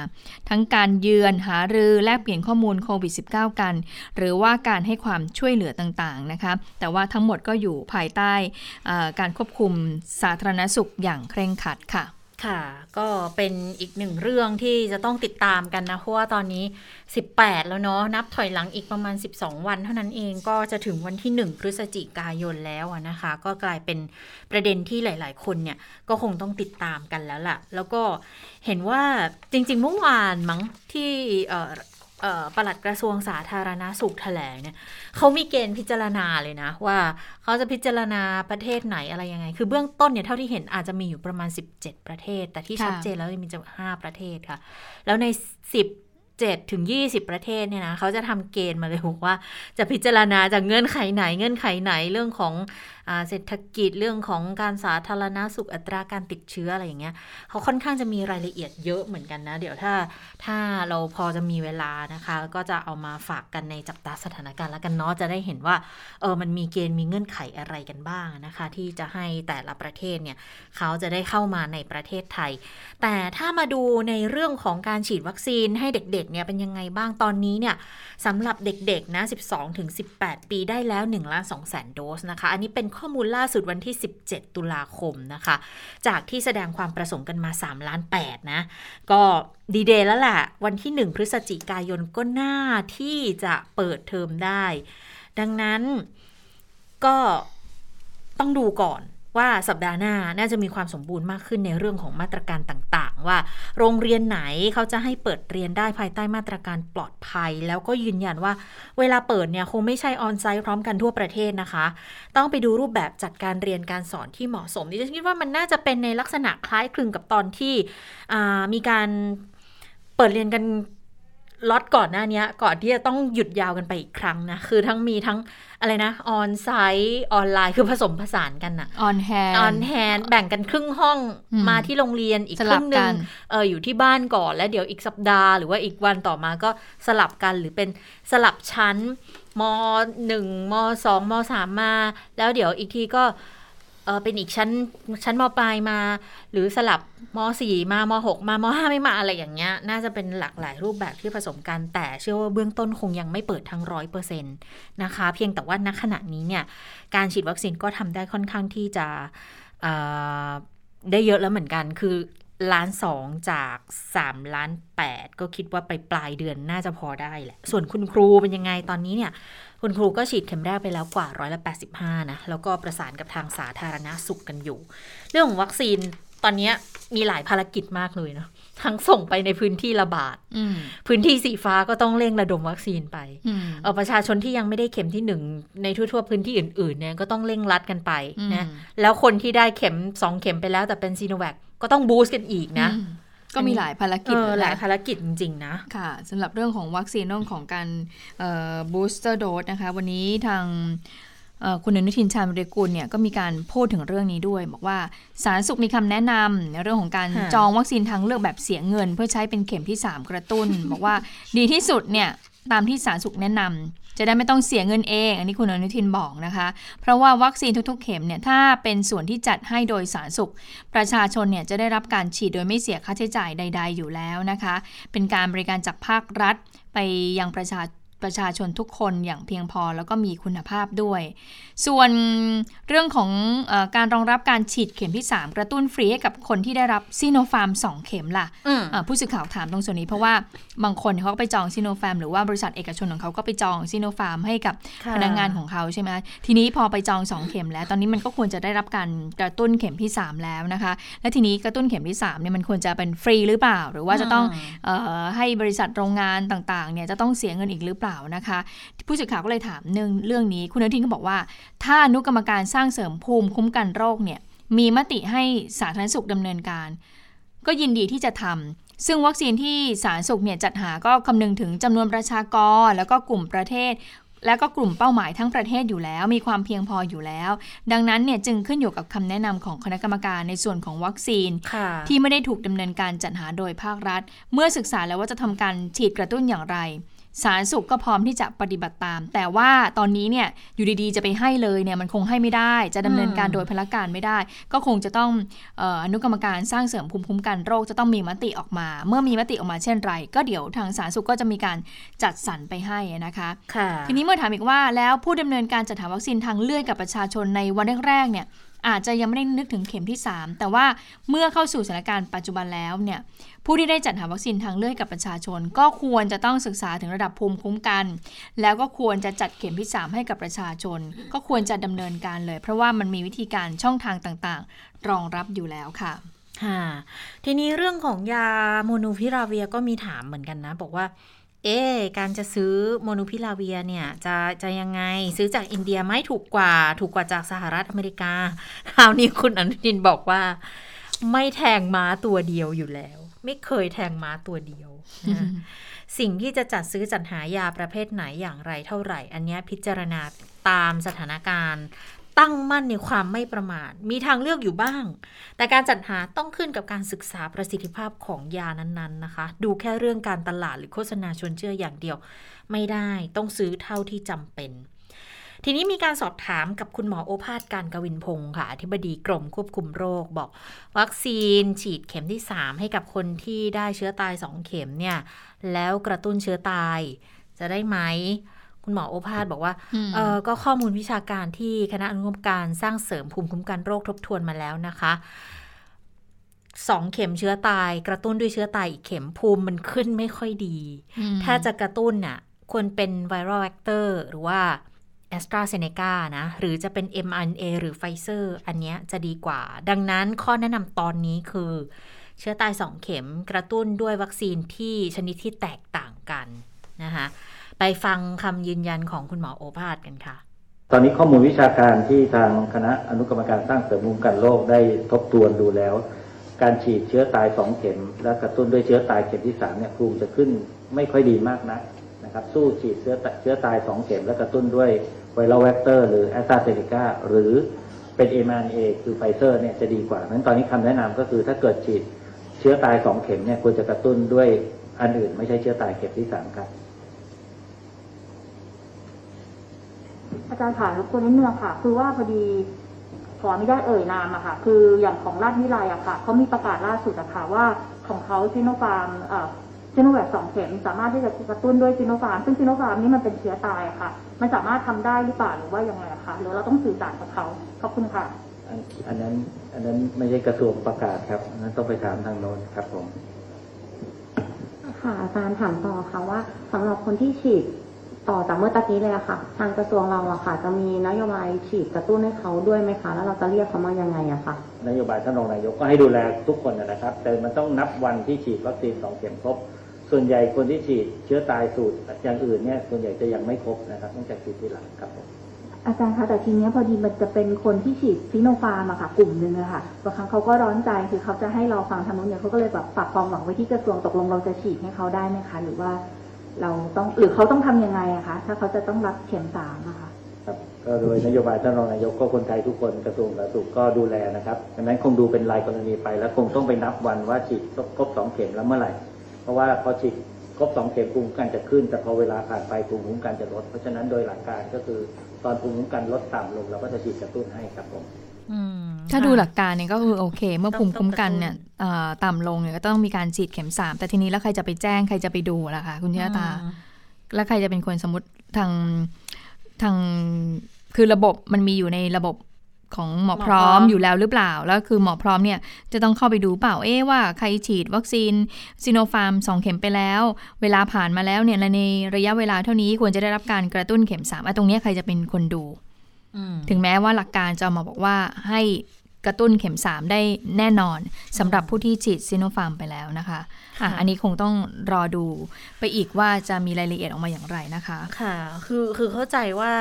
B: ทั้งการเยือนหารือแลกเปลี่ยนข้อมูลโควิด -19 กัน หรือว่าการให้ความช่วยเหลือต่างๆนะคะแต่ว่าทั้งหมดก็อยู่ภายใต้การควบคุมสาธารณสุขอย่างเคร่งครัดค่ะ
A: ค่ะ ก็เป็นอีกหนึ่งเรื่องที่จะต้องติดตามกันนะ เพราะว่าตอนนี้ 18 แล้วเนาะนับถอยหลังอีกประมาณ 12 วันเท่านั้นเองก็จะถึงวันที่ 1 พฤศจิกายนแล้วนะคะ ก็กลายเป็นประเด็นที่หลาย ๆ คนเนี่ย ก็คงต้องติดตามกันแล้วล่ะ แล้วก็เห็นว่าจริง ๆ เมื่อวานมั้งที่ ปลัดกระทรวงสาธารณาสุขแถลงเนี่ยเขามีเกณฑ์พิจารณาเลยนะ ว่าเขาจะพิจารณาประเทศไหนอะไรยังไง คือเบื้องต้นเนี่ยเท่าที่เห็นอาจจะมีอยู่ประมาณ 17 ประเทศ แต่ที่
B: ค่ะ
A: ชัดเจนแล้วมีจะ5ประเทศค่ะ แล้วใน 10 7ถึง 20 ประเทศเนี่ยนะเขาจะทำเกณฑ์มาเลยบอกว่า จะพิจารณาจากเงื่อนไขไหนเงื่อนไขไหนเรื่องของอา เศรษฐกิจเรื่องของการสาธารณสุขอัตราการติดเชื้ออะไรอย่างเงี้ยเขาค่อนข้างจะมีรายละเอียดเยอะเหมือนกันนะ เดี๋ยวถ้าถ้าเราพอจะมีเวลานะคะ ก็จะเอามาฝากกันในจับตาสถานการณ์แล้วกันเนาะจะได้เห็นว่าเออมันมีเกณฑ์มีเงื่อนไขอะไรกันบ้างนะคะ ที่จะให้แต่ละประเทศเนี่ยเขาจะได้เข้ามาในประเทศไทย แต่ถ้ามาดูในเรื่องของการฉีดวัคซีนให้เด็กๆเนี่ยเป็นยังไงบ้างตอนนี้เนี่ยสำหรับเด็กๆนะ 12ถึง18 ปีได้แล้ว1ล้าน2แสนโดสนะคะ อันนี้เป็นข้อมูลล่าสุดวันที่ 17 ตุลาคมนะคะ จากที่แสดงความประสงค์กันมา 3 ล้าน8นะ ก็ดีเดย์แล้วแหละ วันที่ 1 พฤศจิกายนก็น่าที่จะเปิดเทอมได้ ดังนั้นก็ต้องดูก่อน ว่าสัปดาห์หน้าน่าจะมีความสมบูรณ์มากขึ้นในเรื่องของมาตรการต่างๆ ว่า โรงเรียนไหนเขาจะให้เปิดเรียนได้ภายใต้มาตรการปลอดภัย แล้วก็ยืนยันว่า เวลาเปิดเนี่ยคงไม่ใช่ออนไซต์พร้อมกันทั่วประเทศนะคะ ต้องไปดูรูปแบบจัดการเรียนการสอนที่เหมาะสมดิฉันคิดว่ามันน่าจะเป็นในลักษณะคล้ายคลึงกับตอนที่มีการเปิดเรียนกัน ล็อตก่อนหน้านี้ก่อนที่จะต้องหยุดยาวกันไปอีกครั้งนะ คือทั้งมีทั้งอะไรนะ on-site ออนไลน์คือผสมผสานกันอะ
B: ออนแฮน
A: ออนแฮนแบ่งกันครึ่งห้องมาที่โรงเรียนอีกครึ่งหนึ่งเอออยู่ที่บ้านก่อน แล้วเดี๋ยวอีกสัปดาห์หรือว่าอีกวันต่อมาก็สลับกันหรือเป็นสลับชั้นมหนึ่งมสองมสามมา แล้วเดี๋ยวอีกทีก็ เออเป็นอีกชั้นชั้นมปลายมา หรือสลับมสี่มามหกมามห้าไม่มาอะไรอย่างเงี้ย น่าจะเป็นหลากหลายรูปแบบที่ผสมกันแต่เชื่อว่าเบื้องต้นคงยังไม่เปิดทั้งร้อยเปอร์เซ็นต์นะคะ เพียงแต่ว่าณขณะนี้เนี่ย การฉีดวัคซีนก็ทำได้ค่อนข้างที่จะได้เยอะแล้วเหมือนกันคือล้านสองจากสามล้านแปดก็คิดว่าไปปลายเดือนน่าจะพอได้แหละ ส่วนคุณครูเป็นยังไงตอนนี้เนี่ย คุณครูก็ฉีดเข็มแรกไปแล้วกว่าร้อยละแปดสิบห้านะ แล้วก็ประสานกับทางสาธารณาสุขกันอยู่ เรื่องของวัคซีนตอนนี้มีหลายภารกิจมากเลยเนาะทั้งส่งไปในพื้นที่ระบาดพื้นที่สีฟ้าก็ต้องเร่งระดมวัคซีนไปเอาประชาชนที่ยังไม่ได้เข็มที่หนึ่งในทั่วๆพื้นที่อื่นๆเนี่ยก็ต้องเร่งรัดกันไปนะแล้วคนที่ได้เข็มสองเข็มไปแล้วแต่เป็นซีโนแวคก็ต้องบูสต์กันอีกนะ
B: ก็มีหลายภารกิจ
A: หลายภารกิจจริง ๆ นะ
B: ค่ะสำหรับเรื่องของวัคซีนเรื่องของการบูสเตอร์โดสนะคะ วันนี้ทางคุณอนุทินชาญวิริกุลเนี่ยก็มีการพูดถึงเรื่องนี้ด้วย บอกว่าสารสุขมีคำแนะนำในเรื่องของการจองวัคซีนทางเลือกแบบเสียเงิน เพื่อใช้เป็นเข็มที่ 3 กระตุ้น บอกว่าดีที่สุดเนี่ยตามที่สารสุขแนะนำ จะได้ไม่ต้องเสียเงินเอง อันนี้คุณอนุทินบอกนะคะ เพราะว่าวัคซีนทุกๆ เข็มเนี่ยถ้าเป็นส่วนที่จัดให้โดยสารสุข ประชาชนเนี่ยจะได้รับการฉีดโดยไม่เสียค่าใช้จ่ายใด ๆ อยู่แล้วนะคะ เป็นการบริการจากภาครัฐไปยังประชา ประชาชนทุกคนอย่างเพียงพอแล้วก็มีคุณภาพด้วย ส่วนเรื่องของอการรองรับการฉีดเข็มที่ 3 กระตุ้นฟรีให้กับคนที่ได้รับซีโนฟาร์ม 2 เข็มล่ะ ผู้สื่อข่าวถามตรงส่วนนี้เพราะว่าบางคนเขาก็ไปจองซีโนฟาร์มหรือว่าบริษัทเอกชนของเขาก็ไปจองซีโนฟาร์มให้กับพนักงงานของเขาใช่ไหมทีนี้พอไปจอง 2 เข็มแล้ว ตอนนี้มันก็ควรจะได้รับการกระตุ้นเข็มที่ 3 แล้วนะคะ และทีนี้กระตุ้นเข็มที่3เนี่ยมันควรจะเป็นฟรีหรือเปล่า หรือว่าจะต้องออให้บริษัทโรงงานต่างๆเนี่ยจะต้องเสียเงินอีกหรือเปล่านะคะ ผู้สื่อข่าวก็เลยถามเนื่องเรื่องนี้ คุณอนุทินก็บอกว่า ถ้าอนุกรรมการสร้างเสริมภูมิคุ้มกันโรคเนี่ยมีมติให้สาธารณสุขดำเนินการ ก็ยินดีที่จะทำซึ่งวัคซีนที่สาธารณสุขเนี่ยจัดหาก็คำนึงถึงจำนวนประชากร แล้วก็กลุ่มประเทศแล้วก็กลุ่มเป้าหมายทั้งประเทศอยู่แล้ว มีความเพียงพออยู่แล้ว ดังนั้นเนี่ยจึงขึ้นอยู่กับคำแนะนำของคณะกรรมการในส่วนของวัคซีน ที่ไม่ได้ถูกดำเนินการจัดหาโดยภาครัฐ เมื่อศึกษาแล้วว่าจะทำการฉีดกระตุ้นอย่างไร สาธารณสุขก็พร้อมที่จะปฏิบัติตาม แต่ว่าตอนนี้เนี่ยอยู่ดีๆ จะไปให้เลยเนี่ยมันคงให้ไม่ได้ จะดำเนินการโดยพละการไม่ได้ ก็คงจะต้องอนุกรรมการสร้างเสริมภูมิคุ้มกันโรคจะต้องมีมติออกมา เมื่อมีมติออกมาเช่นไร ก็เดี๋ยวทางสาธารณสุขก็จะมีการจัดสรรไปให้นะคะทีนี้เมื่อถามอีกว่าแล้วผู้ดำเนินการจัดหาวัคซีนทางเลือกกับประชาชนในวันแรกๆเนี่ย อาจจะยังไม่ได้นึกถึงเข็มที่ 3 แต่ว่าเมื่อเข้าสู่สถานการณ์ปัจจุบันแล้วเนี่ยผู้ที่ได้จัดหาวัคซีนทางเลือกกับประชาชน ก็ควรจะต้องศึกษาถึงระดับภูมิคุ้มกัน แล้วก็ควรจะจัดเข็มที่ 3 ให้กับประชาชน ก็ควรจะดำเนินการเลย เพราะว่ามันมีวิธีการช่องทางต่างๆ รองรับอยู่แล้วค่ะ
A: ค่ะทีนี้เรื่องของยาโมนูพิราเวียก็มีถามเหมือนกันนะ บอกว่า เอ๊การจะซื้อโมนูพิลาเวียเนี่ยจะจะยังไงซื้อจากอินเดียไม่ถูกกว่า ถูกกว่าจากสหรัฐอเมริกาคราวนี้คุณอนุทินบอกว่า ไม่แทงม้าตัวเดียวอยู่แล้ว ไม่เคยแทงม้าตัวเดียวนะสิ่งที่จะจัดซื้อจัดหายาประเภทไหนอย่างไรเท่าไหร่ อันนี้พิจารณาตามสถานการณ์ ตั้งมั่นในความไม่ประมาท มีทางเลือกอยู่บ้าง แต่การจัดหาต้องขึ้นกับการศึกษาประสิทธิภาพของยานั้นๆนะคะ ดูแค่เรื่องการตลาดหรือโฆษณาชวนเชื่ออย่างเดียว ไม่ได้ต้องซื้อเท่าที่จำเป็น ทีนี้มีการสอบถามกับคุณหมอโอภาสการกวินพงศ์ค่ะอธิบดีกรมควบคุมโรคบอก วัคซีนฉีดเข็มที่ 3 ให้กับคนที่ได้เชื้อตาย 2 เข็มเนี่ยแล้วกระตุ้นเชื้อตายจะได้ไหม คุณหมอโอภาสบอกว่าเออก็ข้อมูลวิชาการที่คณะอนุกรรมการสร้างเสริมภูมิคุ้มกันโรคทบทวนมาแล้วนะคะสองเข็มเชื้อตาย กระตุ้นด้วยเชื้อตายอีกเข็มภูมิมันขึ้นไม่ค่อยดี ถ้าจะกระตุ้นน่ะควรเป็น viral vector หรือว่าแอสตราเซเนกานะ หรือจะเป็น mRNA หรือไฟเซอร์อันเนี้ยจะดีกว่า ดังนั้นข้อแนะนำตอนนี้คือ เชื้อตาย2เข็มกระตุ้นด้วยวัคซีนที่ชนิดที่แตกต่างกันนะคะ ไปฟังคำยืนยันของคุณหมอโอภาสกันค่ะ
D: ตอนนี้ข้อมูลวิชาการที่ทางคณะอนุกรรมการสร้างเสริมภูมิคุ้มกันโรคได้ทบทวนดูแล้ว การฉีดเชื้อตาย2เข็ม และกระตุ้นด้วยเชื้อตายเข็มที่3เนี่ยภูมิจะขึ้นไม่ค่อยดีมากนักนะครับสู้ฉีดเชื้อเชื้อตาย2เข็ม และกระตุ้นด้วย viral vector หรือแอสตราเซเนกาหรือเป็น mRNA คือไฟเซอร์เนี่ยจะดีกว่านั้นตอนนี้คำแนะนำก็คือถ้าเกิดฉีดเชื้อตาย2เข็มเนี่ยควรจะกระตุ้นด้วยอันอื่นไม่ใช่เชื้อตายเข็มที่3ครับ
E: อาจารย์ค่ะรบกวนนิดนึงค่ะ คือว่าพอดีขออนุญาตเอ่ยนามอะค่ะ คืออย่างของราชวิทยาลัยอะค่ะเขามีประกาศล่าสุดอะค่ะว่าของเขาซิโนฟาร์มเอ่อซิโนแวคสองเข็มสามารถที่จะกระตุ้นด้วยซิโนฟาร์มซึ่งซิโนฟาร์มนี่มันเป็นเชื้อตายอะค่ะ มันสามารถทำได้หรือเปล่าหรือว่ายังไงอะคะหรือเราต้องสื่อสารกับเขาขอบคุณค่ะ
D: อันอันนั้นอันนั้นไม่ใช่กระทรวงประกาศครับอันนั้นต้องไปถามทางโน้นครับผม
F: ค่ะอาจารย์ถามต่อค่ะว่าสำหรับคนที่ฉีด ต่อจากเมื่อตะกี้เลยอะค่ะ ทางกระทรวงเราอะค่ะ จะมีนโยบายฉีดกระตุ้นให้เขาด้วยไหมคะ แล้วเราจะเรียกเขามายังไงอะค่ะ
D: นโยบายท่านรองนายกก็ให้ดูแลทุกคนนะครับ แต่มันต้องนับวันที่ฉีดวัคซีนสองเข็มครบ ส่วนใหญ่คนที่ฉีดเชื้อตายสูตรอย่างอื่นเนี่ยส่วนใหญ่จะยังไม่ครบนะครับต้องจากฉีดทีหลังครับผม
E: อาจารย์คะแต่ทีเนี้ยพอดีมันจะเป็นคนที่ฉีดซิโนฟาร์มอะค่ะ กลุ่มหนึ่งอะค่ะบางครั้งเขาก็ร้อนใจคือเขาจะให้เราฟังทางนู้นเนี่ยเขาก็เลยแบบฝากความหวังไว้ที่กระทรวงตกลงเราจะฉีดให้เขาได้ไหมคะ หรือว่า เราต้องหรือเขาต้องทำยังไงอะคะถ้าเขาจะต้องรับเข็มสามอะค่ะ
D: ครับก็โดยนโยบายท่านรองนายกก็คนไทยทุกคนกระทรวงสาธารณสุขก็ดูแลนะครับดังนั้นคงดูเป็นรายกรณีไปแล้วคงต้องไปนับวันว่าฉีดครบสองเข็มแล้วเมื่อไหร่เพราะว่าพอฉีดครบสองเข็มภูมิคุ้มกันจะขึ้น แต่พอเวลาผ่านไปภูมิคุ้มกันจะลด เพราะฉะนั้นโดยหลักการก็คือตอนภูมิคุ้มกันลดต่ำลงเราก็จะฉีดกระตุ้นให้ครับผม
A: อืม
B: ถ้าดู
A: ค่ะ
B: หลักการเนี่ยก็คือโอเค เมื่อ
A: ต้อง
B: ภูมิคุ้มกัน
A: ต้องกระตุ้น
B: เนี่ยเอ่อต่ำลงเนี่ยก็ต้องมีการฉีดเข็มสามแต่ทีนี้แล้วใครจะไปแจ้งใครจะไปดูล่ะคะคุณชะตา
A: อืม
B: แล้วใครจะเป็นคนสมมติทางทางคือระบบมันมีอยู่ในระบบของหมอพร้อมอยู่แล้วหรือเปล่า แล้วคือหมอพร้อมเนี่ยจะต้องเข้าไปดูเปล่าเอ๊ะว่าใครฉีดวัคซีนซีโนฟาร์มสองเข็มไปแล้ว เวลาผ่านมาแล้วเนี่ยและในระยะเวลาเท่านี้ควรจะได้รับการกระตุ้นเข็มสามอะตรงเนี้ยใครจะเป็นคนดู
A: อืม
B: ถึงแม้ว่าหลักการจะออกมาบอกว่าให้ กระตุ้นเข็ม 3 ได้แน่นอนสำหรับผู้ที่ฉีดซิโนฟาร์มไปแล้วนะคะอะ
A: ค่ะ
B: อันนี้คงต้องรอดูไปอีกว่าจะมีรายละเอียดออกมาอย่างไรนะคะ
A: ค่ะ คือคือเข้าใจว่า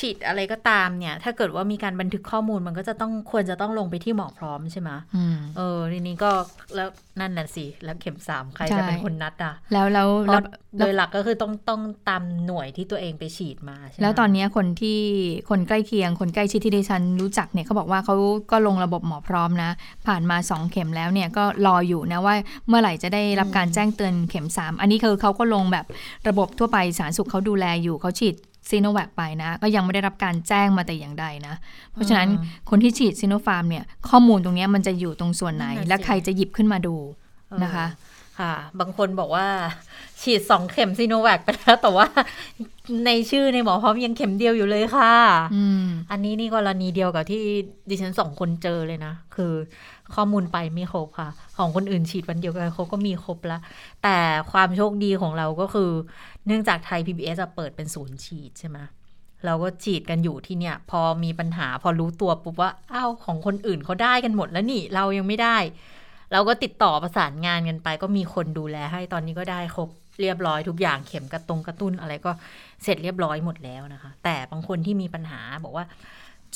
A: ฉีดอะไรก็ตามเนี่ย ถ้าเกิดว่ามีการบันทึกข้อมูลมันก็จะต้องควรจะต้องลงไปที่หมอพร้อมใช่ไหม
B: อืม
A: เออทีนี้ก็แล้วนั่นน่ะสิ แล้วเข็มสามใคร
B: ใช่
A: จะเป็นคนนัดอะ
B: แล้วแล้ว
A: เพ
B: แล้ว
A: ราะโดยหลักก็คือต้องต้องตามหน่วยที่ตัวเองไปฉีดมาใช่ไหม
B: แล้วตอนนี้คนที่คนใกล้เคียง คนใกล้ชิดที่ดิฉันรู้จักเนี่ยเขาบอกว่าเขาก็ลงระบบหมอพร้อมนะ ผ่านมา2เข็มแล้วเนี่ยก็รออยู่นะว่าเมื่อไหร่จะได้รับการแจ้งเตือนเข็ม3อันนี้คือเขาก็ลงแบบระบบทั่วไปสาธารณสุขเขาดูแลอยู่เขาฉีด ซีโนแวคไปนะ ก็ยังไม่ได้รับการแจ้งมาแต่อย่างใดนะ เพราะฉะนั้นคนที่ฉีดซีโนฟาร์มเนี่ย ข้อมูลตรงเนี้ยมันจะอยู่ตรงส่วนไหน และใครจะหยิบขึ้นมาดู
A: เออ
B: นะคะ
A: ค่ะ บางคนบอกว่าฉีดสองเข็มซีโนแวคไปแล้ว แต่ว่าในชื่อในหมอพร้อมยังเข็มเดียวอยู่เลยค่ะ
B: อืม
A: อันนี้นี่กรณีเดียวกับที่ดิฉันสองคนเจอเลยนะ คือข้อมูลไปไม่ครบค่ะ ของคนอื่นฉีดวันเดียวกันเขาก็มีครบแล้วแต่ความโชคดีของเราก็คือ เนื่องจากไทย PBS อะเปิดเป็นศูนย์ฉีดใช่ไหมเราก็ฉีดกันอยู่ที่เนี่ย พอมีปัญหาพอรู้ตัวปุ๊บว่าอ้าวของคนอื่นเขาได้กันหมดแล้วนี่เรายังไม่ได้ เราก็ติดต่อประสานงานกันไป ก็มีคนดูแลให้ตอนนี้ก็ได้ครบเรียบร้อยทุกอย่างเข็มกระตรงกระตุ้นอะไรก็เสร็จเรียบร้อยหมดแล้วนะคะ แต่บางคนที่มีปัญหาบอกว่า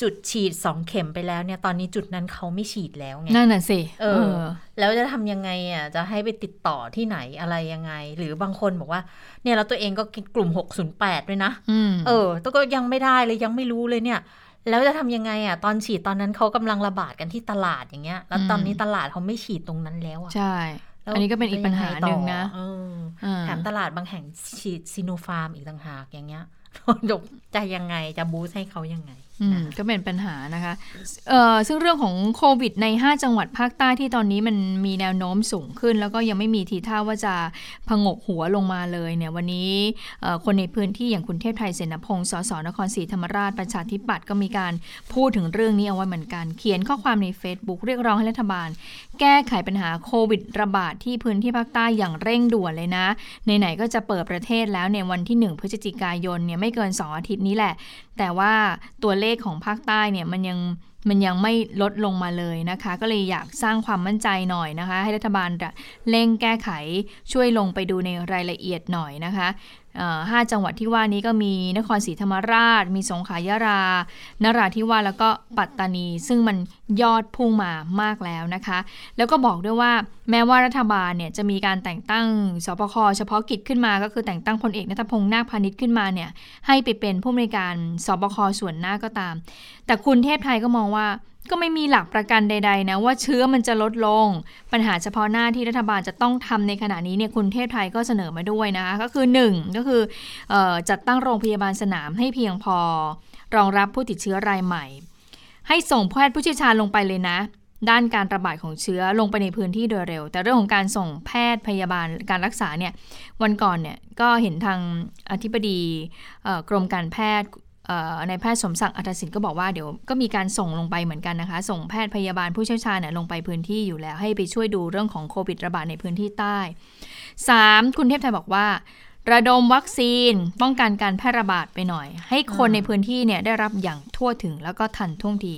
A: จุดฉีดสองเข็มไปแล้วเนี่ยตอนนี้จุดนั้นเขาไม่ฉีดแล้วไง
B: นั่นน่ะสิ
A: เออ แล้วจะทำยังไงอะจะให้ไปติดต่อที่ไหนอะไรยังไง หรือบางคนบอกว่า เนี่ยเราตัวเองก็กลุ่ม 608 ด้วยนะ
B: อืม
A: เออแต่ก็ยังไม่ได้เลยยังไม่รู้เลยเนี่ย แล้วจะทำยังไงอะตอนฉีดตอนนั้นเขากำลังระบาดกันที่ตลาดอย่างเงี้ย แล้วตอนนี้ตลาดเขาไม่ฉีดตรงนั้นแล้วอะ
B: ใช่
A: แล้ว
B: อันนี้ก็เป็นอีกปัญหาหนึ่งนะ
A: เออ
B: อ่า
A: แถมตลาดบางแห่งฉีดซีโนฟาร์มอีกต่างหากอย่างเงี้ยจบจะยังไงจะบูสต์ให้เขายังไง
B: อืม ก็เป็นปัญหานะคะเอ่อซึ่งเรื่องของโควิดใน 5 จังหวัดภาคใต้ที่ตอนนี้มันมีแนวโน้มสูงขึ้น แล้วก็ยังไม่มีทีท่าว่าจะพงกหัวลงมาเลยเนี่ยวันนี้เอ่อคนในพื้นที่อย่างคุณเทพไทยเสนพงศ์สสนครศรีธรรมราชประชาธิปัตย์ก็มีการพูดถึงเรื่องนี้เอาไว้เหมือนกัน เขียนข้อความใน Facebook เรียกร้องให้รัฐบาล แก้ไขปัญหาโควิดระบาดที่พื้นที่ภาคใต้อย่างเร่งด่วนเลยนะไหนๆก็จะเปิดประเทศแล้วในวันที่ 1 พฤศจิกายนเนี่ยไม่เกิน 2 อาทิตย์นี้แหละ แต่ว่าตัวเลขของภาคใต้เนี่ยมันยังมันยังไม่ลดลงมาเลยนะคะ ก็เลยอยากสร้างความมั่นใจหน่อยนะคะ ให้รัฐบาลเร่งแก้ไขช่วยลงไปดูในรายละเอียดหน่อยนะคะ ห้าจังหวัดที่ว่านี้ก็มีนครศรีธรรมราช มีสงขลายรา นราธิวาสแล้วก็ปัตตานี ซึ่งมันยอดพุ่งมามากแล้วนะคะ แล้วก็บอกด้วยว่าแม้ว่ารัฐบาลเนี่ยจะมีการแต่งตั้งสปคเฉพาะกิจขึ้นมาก็คือแต่งตั้งพลเอกนัทพงษ์นาคพาณิชย์ขึ้นมาเนี่ยให้ไปเป็นผู้อำนการสปคส่วนหน้าก็ตาม แต่คุณเทพไทยก็มองว่า ก็ไม่มีหลักประกันใด ๆ นะ ว่าเชื้อมันจะลดลง ปัญหาเฉพาะหน้าที่รัฐบาลจะต้องทำในขณะนี้เนี่ยคุณเทพไทยก็เสนอมาด้วยนะคะก็คือ 1 ก็คืออจัดตั้งโรงพยาบาลสนามให้เพียงพอ รองรับผู้ติดเชื้อรายใหม่ ให้ส่งแพทย์ผู้เชี่ยวชาญลงไปเลยนะ ด้านการระบาดของเชื้อลงไปในพื้นที่โดยเร็ว แต่เรื่องของการส่งแพทย์พยาบาลการรักษาเนี่ยวันก่อนเนี่ยก็เห็นทางอธิบดีกรมการแพทย์ ในแพทย์สมศักดิ์อัตสินก็บอกว่าเดี๋ยวก็มีการส่งลงไปเหมือนกันนะคะ ส่งแพทย์พยาบาลผู้เชี่ยวชาญลงไปพื้นที่อยู่แล้ว ให้ไปช่วยดูเรื่องของโควิดระบาดในพื้นที่ใต้ 3. คุณเทพไทยบอกว่า ระดมวัคซีนป้องกันการแพร่ระบาดไปหน่อย ให้คนในพื้นที่เนี่ยได้รับอย่างทั่วถึงแล้วก็ทันท่วงที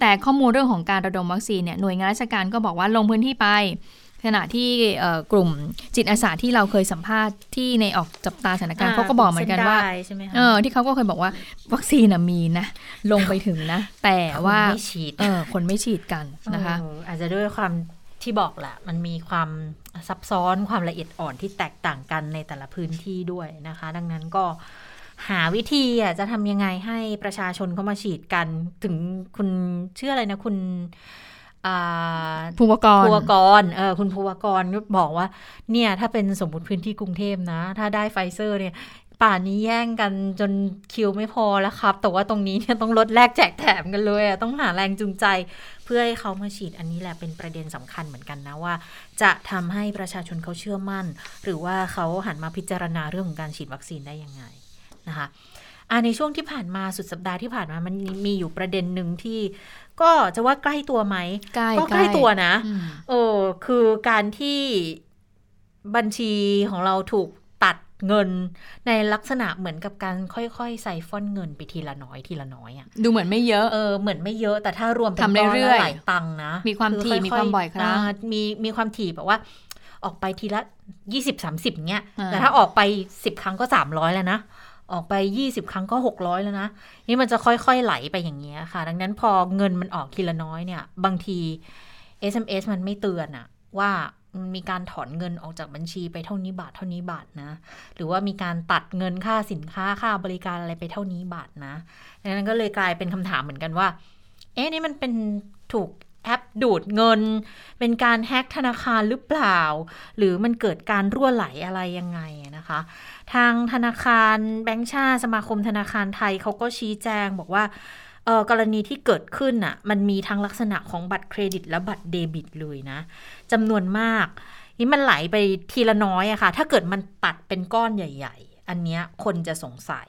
B: แต่ข้อมูลเรื่องของการระดมวัคซีนเนี่ยหน่วยงานราชการก็บอกว่าลงพื้นที่ไป ขณะที่กลุ่มจิตอาสาที่เราเคยสัมภาษณ์ที่ในออกจับตาสถานการณ์เขาก็บอกเหมือนกันว่าเออที่เขาก็เคยบอกว่าวัคซีนมีนะ ลงไปถึงนะ แต่ว่า
A: ไม่ฉีด
B: เออคนไม่ฉีดกันนะคะ
A: อาจจะด้วยความที่บอกแหละมันมีความซับซ้อนความละเอียดอ่อนที่แตกต่างกันในแต่ละพื้นที่ด้วยนะคะ ดังนั้นก็หาวิธีอะจะทำยังไงให้ประชาชนเข้ามาฉีดกัน ถึงคุณเชื่ออะไรนะคุณ
B: ภูวกร
A: ภูวกรเออคุณภูวกรบอกว่า เนี่ยถ้าเป็นสมมติพื้นที่กรุงเทพนะ ถ้าได้ไฟเซอร์เนี่ย ป่านนี้แย่งกันจนคิวไม่พอแล้วครับ แต่ว่าตรงนี้เนี่ยต้องลดแลกแจกแถมกันเลยต้องหาแรงจูงใจ เพื่อให้เขามาฉีดอันนี้แหละเป็นประเด็นสำคัญเหมือนกันนะว่า จะทำให้ประชาชนเขาเชื่อมั่น หรือว่าเขาหันมาพิจารณาเรื่องของการฉีดวัคซีนได้ยังไงนะคะ อ่าในช่วงที่ผ่านมาสุดสัปดาห์ที่ผ่านมามันมีอยู่ประเด็นหนึ่งที่ก็จะว่าใกล้ตัวไหมก็ใกล้ตัวนะเออคือการที่บัญชีของเราถูกตัดเงินในลักษณะเหมือนกับการค่อยๆ ใส่ฟอนเงินไปทีละน้อยทีละน้อยอะ
B: ดูเหมือนไม่เยอะ
A: เออเหมือนไม่เยอะแต่ถ้ารวมเป็นก้อนหลายตังนะ
B: มีความถี่มีความบ่อยครั้ง
A: มีมีความถี่แบบว่า ออกไปทีละยี่สิบสามสิบเงี้ยแต่ถ้าออกไปสิบครั้งก็สามร้อยแล้วนะ ออกไป 20 ครั้งก็ 600 แล้วนะ นี่มันจะค่อยๆ ไหลไปอย่างเงี้ยค่ะ ดังนั้นพอเงินมันออกทีละน้อยเนี่ย บางที SMS มันไม่เตือนอะว่ามีการถอนเงินออกจากบัญชีไปเท่านี้บาทเท่านี้บาทนะ หรือว่ามีการตัดเงินค่าสินค้าค่าบริการอะไรไปเท่านี้บาทนะดังนั้นก็เลยกลายเป็นคำถามเหมือนกันว่า เอ๊ะนี่มันเป็นถูกแอปดูดเงิน เป็นการแฮ็กธนาคารหรือเปล่า หรือมันเกิดการรั่วไหลอะไรยังไงนะคะ ทางธนาคารแบงก์ชาสมาคมธนาคารไทยเขาก็ชี้แจงบอกว่ากรณีที่เกิดขึ้นอะมันมีทั้งลักษณะของบัตรเครดิตและบัตรเดบิตเลยนะจำนวนมาก นี่มันไหลไปทีละน้อยอะค่ะ ถ้าเกิดมันตัดเป็นก้อนใหญ่ ๆ อันนี้คนจะสงสัย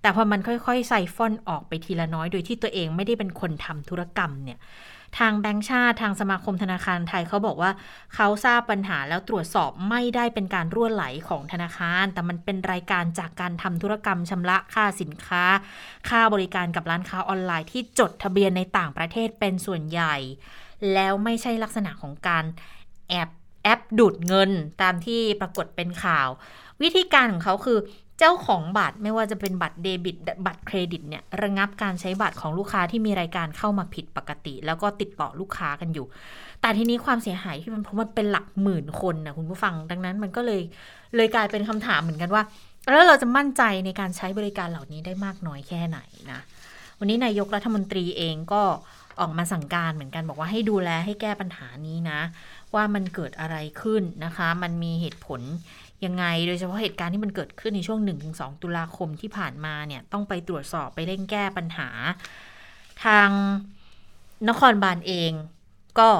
A: แต่พอมันค่อยๆใส่ฟอนออกไปทีละน้อย โดยที่ตัวเองไม่ได้เป็นคนทำธุรกรรมเนี่ย ทางแบงก์ชาติทางสมาคมธนาคารไทยเขาบอกว่าเขาทราบปัญหาแล้วตรวจสอบไม่ได้เป็นการรั่วไหลของธนาคาร แต่มันเป็นรายการจากการทำธุรกรรมชำระค่าสินค้า ค่าบริการกับร้านค้าออนไลน์ที่จดทะเบียนในต่างประเทศเป็นส่วนใหญ่ แล้วไม่ใช่ลักษณะของการแอบแอปดูดเงินตามที่ปรากฏเป็นข่าว วิธีการของเขาคือ เจ้าของบัตรไม่ว่าจะเป็นบัตรเดบิต บัตรเครดิตเนี่ยระงับการใช้บัตรของลูกค้าที่มีรายการเข้ามาผิดปกติ แล้วก็ติดต่อลูกค้ากันอยู่ แต่ทีนี้ความเสียหายที่มันเพราะมันเป็นหลักหมื่นคนนะคุณผู้ฟังดังนั้นมันก็เลยเลยกลายเป็นคำถามเหมือนกันว่า แล้วเราจะมั่นใจในการใช้บริการเหล่านี้ได้มากน้อยแค่ไหนนะวันนี้นายกรัฐมนตรีเองก็ออกมาสั่งการเหมือนกันบอกว่าให้ดูแลให้แก้ปัญหานี้นะ ว่ามันเกิดอะไรขึ้นนะคะ มันมีเหตุผล ยังไง โดยเฉพาะเหตุการณ์ที่มันเกิดขึ้นในช่วง 1-2 ตุลาคมที่ผ่านมาเนี่ยต้องไปตรวจสอบไปเร่งแก้ปัญหา ทางนครบาลเองก็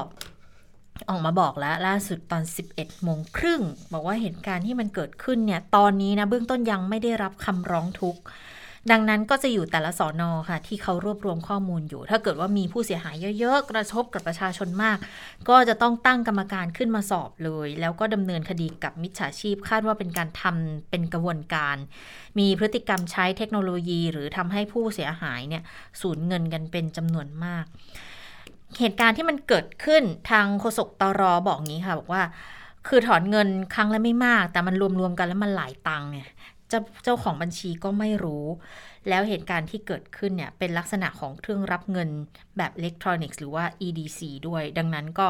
A: ออกมาบอกแล้วล่าสุดตอน 11โมงครึ่งบอกว่าเหตุการณ์ที่มันเกิดขึ้นเนี่ยตอนนี้นะเบื้องต้นยังไม่ได้รับคำร้องทุกข์ ดังนั้นก็จะอยู่แต่ละสอนอค่ะ ที่เขารวบรวมข้อมูลอยู่ ถ้าเกิดว่ามีผู้เสียหายเยอะๆ กระทบกับประชาชนมาก ก็จะต้องตั้งกรรมการขึ้นมาสอบเลย แล้วก็ดำเนินคดีกับมิจฉาชีพ คาดว่าเป็นการทำเป็นกระบวนการ มีพฤติกรรมใช้เทคโนโลยี หรือทำให้ผู้เสียหายเนี่ยสูญเงินกันเป็นจำนวนมากเหตุการณ์ที่มันเกิดขึ้นทางโฆษกตรอบอกงี้ค่ะ บอกว่า คือถอนเงินครั้งละไม่มาก แต่มันรวมๆกันแล้วมันหลายตังค์เนี่ย เจ้าเจ้าของบัญชีก็ไม่รู้ แล้วเหตุการณ์ที่เกิดขึ้นเนี่ยเป็นลักษณะของเครื่องรับเงินแบบอิเล็กทรอนิกส์หรือว่า EDC ด้วย ดังนั้นก็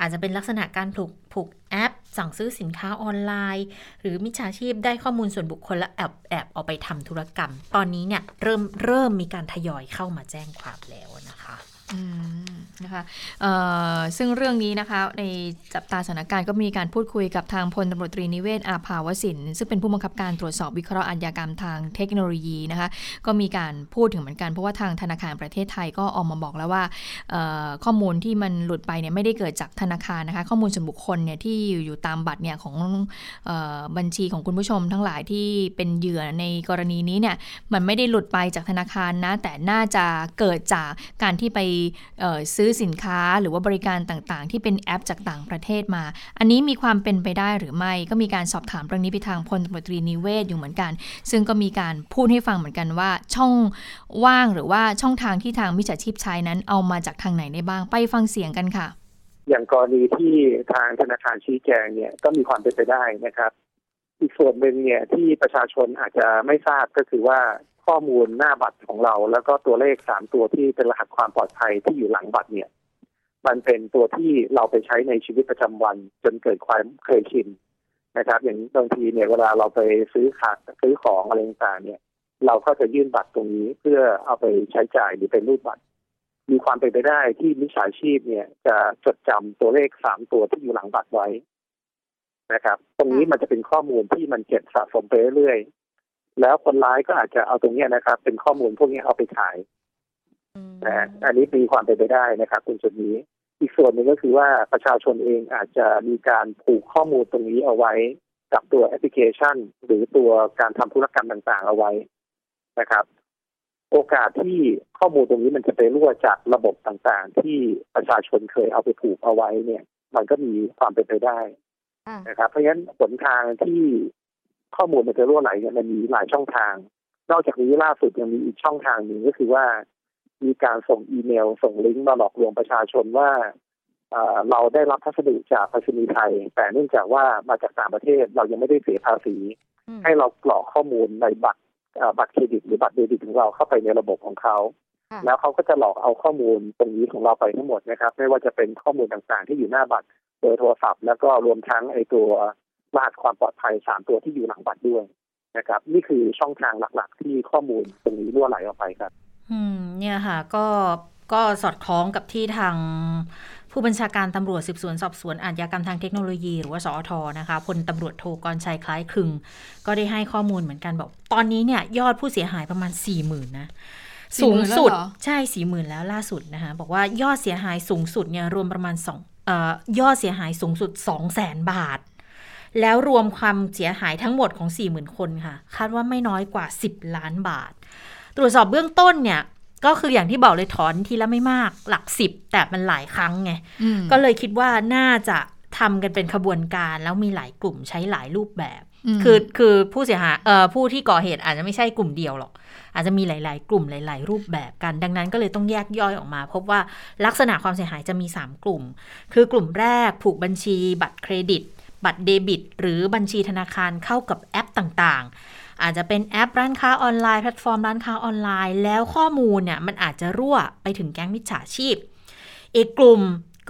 A: อาจจะเป็นลักษณะการผูกผูกแอป สั่งซื้อสินค้าออนไลน์ หรือมิจฉาชีพได้ข้อมูลส่วนบุคคลและแอบแอบเอาไปทำธุรกรรม ตอนนี้เนี่ยเริ่มเริ่มมีการทยอยเข้ามาแจ้งความแล้วนะ
B: นะคะซึ่งเรื่องนี้นะคะในจับตาสถานการณ์ก็มีการพูดคุยกับทางพลตำรวจตรีนิเวศอาภาวสิน ซึ่งเป็นผู้บังคับการตรวจสอบวิเคราะห์อาญากรรมทางเทคโนโลยีนะคะก็มีการพูดถึงเหมือนกันเพราะว่าทางธนาคารประเทศไทยก็ออกมาบอกแล้วว่าข้อมูลที่มันหลุดไปเนี่ยไม่ได้เกิดจากธนาคารนะคะข้อมูลส่วนบุคคลเนี่ยที่อยู่ตามบัตรเนี่ยของบัญชีของคุณผู้ชมทั้งหลายที่เป็นเหยื่อในกรณีนี้เนี่ยมันไม่ได้หลุดไปจากธนาคารนะแต่น่าจะเกิดจากการที่ไปซื้อสินค้าหรือว่าบริการต่างๆ ที่เป็นแอปจากต่างประเทศมา อันนี้มีความเป็นไปได้หรือไม่ก็มีการสอบถามเรื่องนี้ไปทางพลตรตรีนิเวศอยู่เหมือนกัน ซึ่งก็มีการพูดให้ฟังเหมือนกันว่าช่องว่างหรือว่าช่องทางที่ทางมิจฉาชีพใช้นั้นเอามาจากทางไหนได้บ้างไปฟังเสียงกันค่ะ
G: อย่างกรณีที่ทางธนาคารชี้แจงเนี่ยก็มีความเป็นไปได้นะครับ อีกส่วนหนึ่งเนี่ยที่ประชาชนอาจจะไม่ทราบก็คือว่า ข้อมูลหน้าบัตรของเรา แล้วก็ตัวเลขสามตัวที่เป็นรหัสความปลอดภัยที่อยู่หลังบัตรเนี่ย มันเป็นตัวที่เราไปใช้ในชีวิตประจำวัน จนเกิดความเคยชินนะครับ อย่างบางทีเนี่ยเวลาเราไปซื้อขาดซื้อของอะไรต่างๆเนี่ย เราก็จะยื่นบัตรตรงนี้เพื่อเอาไปใช้จ่ายหรือเป็นรูปบัตร มีความเป็นไปได้ที่มิจฉาชีพเนี่ย จะจดจำตัวเลขสามตัวที่อยู่หลังบัตรไว้นะครับ ตรงนี้มันจะเป็นข้อมูลที่มันเก็บสะสมไปเรื่อย แล้วคนร้ายก็อาจจะเอาตรงนี้นะครับ เป็นข้อมูลพวกนี้เอาไปขายนะอันนี้มีความเป็นไปได้นะครับคุณจุดนี้ อีกส่วนหนึ่งก็คือว่าประชาชนเองอาจจะมีการผูกข้อมูลตรงนี้เอาไว้กับตัวแอปพลิเคชัน หรือตัวการทำธุรกรรมต่างๆ เอาไว้นะครับ โอกาสที่ข้อมูลตรงนี้มันจะไปรั่วจากระบบต่างๆ ที่ประชาชนเคยเอาไปผูกเอาไว้เนี่ย มันก็มีความเป็นไปได้นะครับ เพราะฉะนั้นผลทางที่ ข้อมูลมันจะรั่วไหลเนี่ยมันมีหลายช่องทาง นอกจากนี้ล่าสุดยังมีอีกช่องทางหนึ่งก็คือว่า มีการส่งอีเมล ส่งลิงก์มาหลอกลวงประชาชนว่าเราได้รับพัสดุจากไปรษณีย์ไทย แต่เนื่องจากว่ามาจากต่างประเทศเรายังไม่ได้เสียภาษี ให้เรากรอกข้อมูลในบัตรบัตรเครดิตหรือบัตรเดบิตของเราเข้าไปในระบบของเขาแล้วเขาก็จะหลอกเอาข้อมูลตรงนี้ของเราไปทั้งหมดนะครับ ไม่ว่าจะเป็นข้อมูลต่างๆ ที่อยู่หน้าบัตรเบอร์โทรศัพท์ แล้วก็รวมทั้งไอตัว รหัสความปลอดภัยสามตัวที่อยู่หลังบัตรด้วยนะครับ นี่คือช่องทางหลักๆ ที่ข้อมูลตรงนี้รั่วไหลออกไปครับ
A: อืม เนี่ยค่ะ ก็ก็สอดคล้องกับที่ทางผู้บัญชาการตำรวจสืบสวนสอบสวนอาชญากรรมทางเทคโนโลยี หรือว่าสอทนะคะพลตำรวจโทกรชัยคล้ายคลึง ก็ได้ให้ข้อมูลเหมือนกันบอก ตอนนี้เนี่ยยอดผู้เสียหายประมาณ4ี่หมื่นนะสูงสุดใช่สี่หมื่นแล้วล่าสุดนะคะบอกว่ายอดเสียหายสูงสุดเนี่ยรวมประมาณสองยอดเสียหายสูงสุด2 0 0แสนบาท แล้วรวมความเสียหายทั้งหมดของ 40,000 คนค่ะ คาดว่าไม่น้อยกว่า 10 ล้านบาท ตรวจสอบเบื้องต้นเนี่ยก็คืออย่างที่บอกเลยถอนทีละไม่มากหลักสิบแต่มันหลายครั้งไง ก็เลยคิดว่าน่าจะทำกันเป็นขบวนการแล้วมีหลายกลุ่มใช้หลายรูปแบบ คือคือผู้เสียหายเอ่อผู้ที่ก่อเหตุอาจจะไม่ใช่กลุ่มเดียวหรอก อาจจะมีหลาย ๆ กลุ่มหลาย ๆ รูปแบบกัน ดังนั้นก็เลยต้องแยกย่อยออกมา พบว่าลักษณะความเสียหายจะมี 3 กลุ่ม คือกลุ่มแรกผูกบัญชีบัตรเครดิต บัตรเดบิต หรือบัญชีธนาคารเข้ากับแอปต่างๆ อาจจะเป็นแอปร้านค้าออนไลน์แพลตฟอร์มร้านค้าออนไลน์ แล้วข้อมูลเนี่ยมันอาจจะรั่วไปถึงแก๊งมิจฉาชีพ อีกกลุ่ม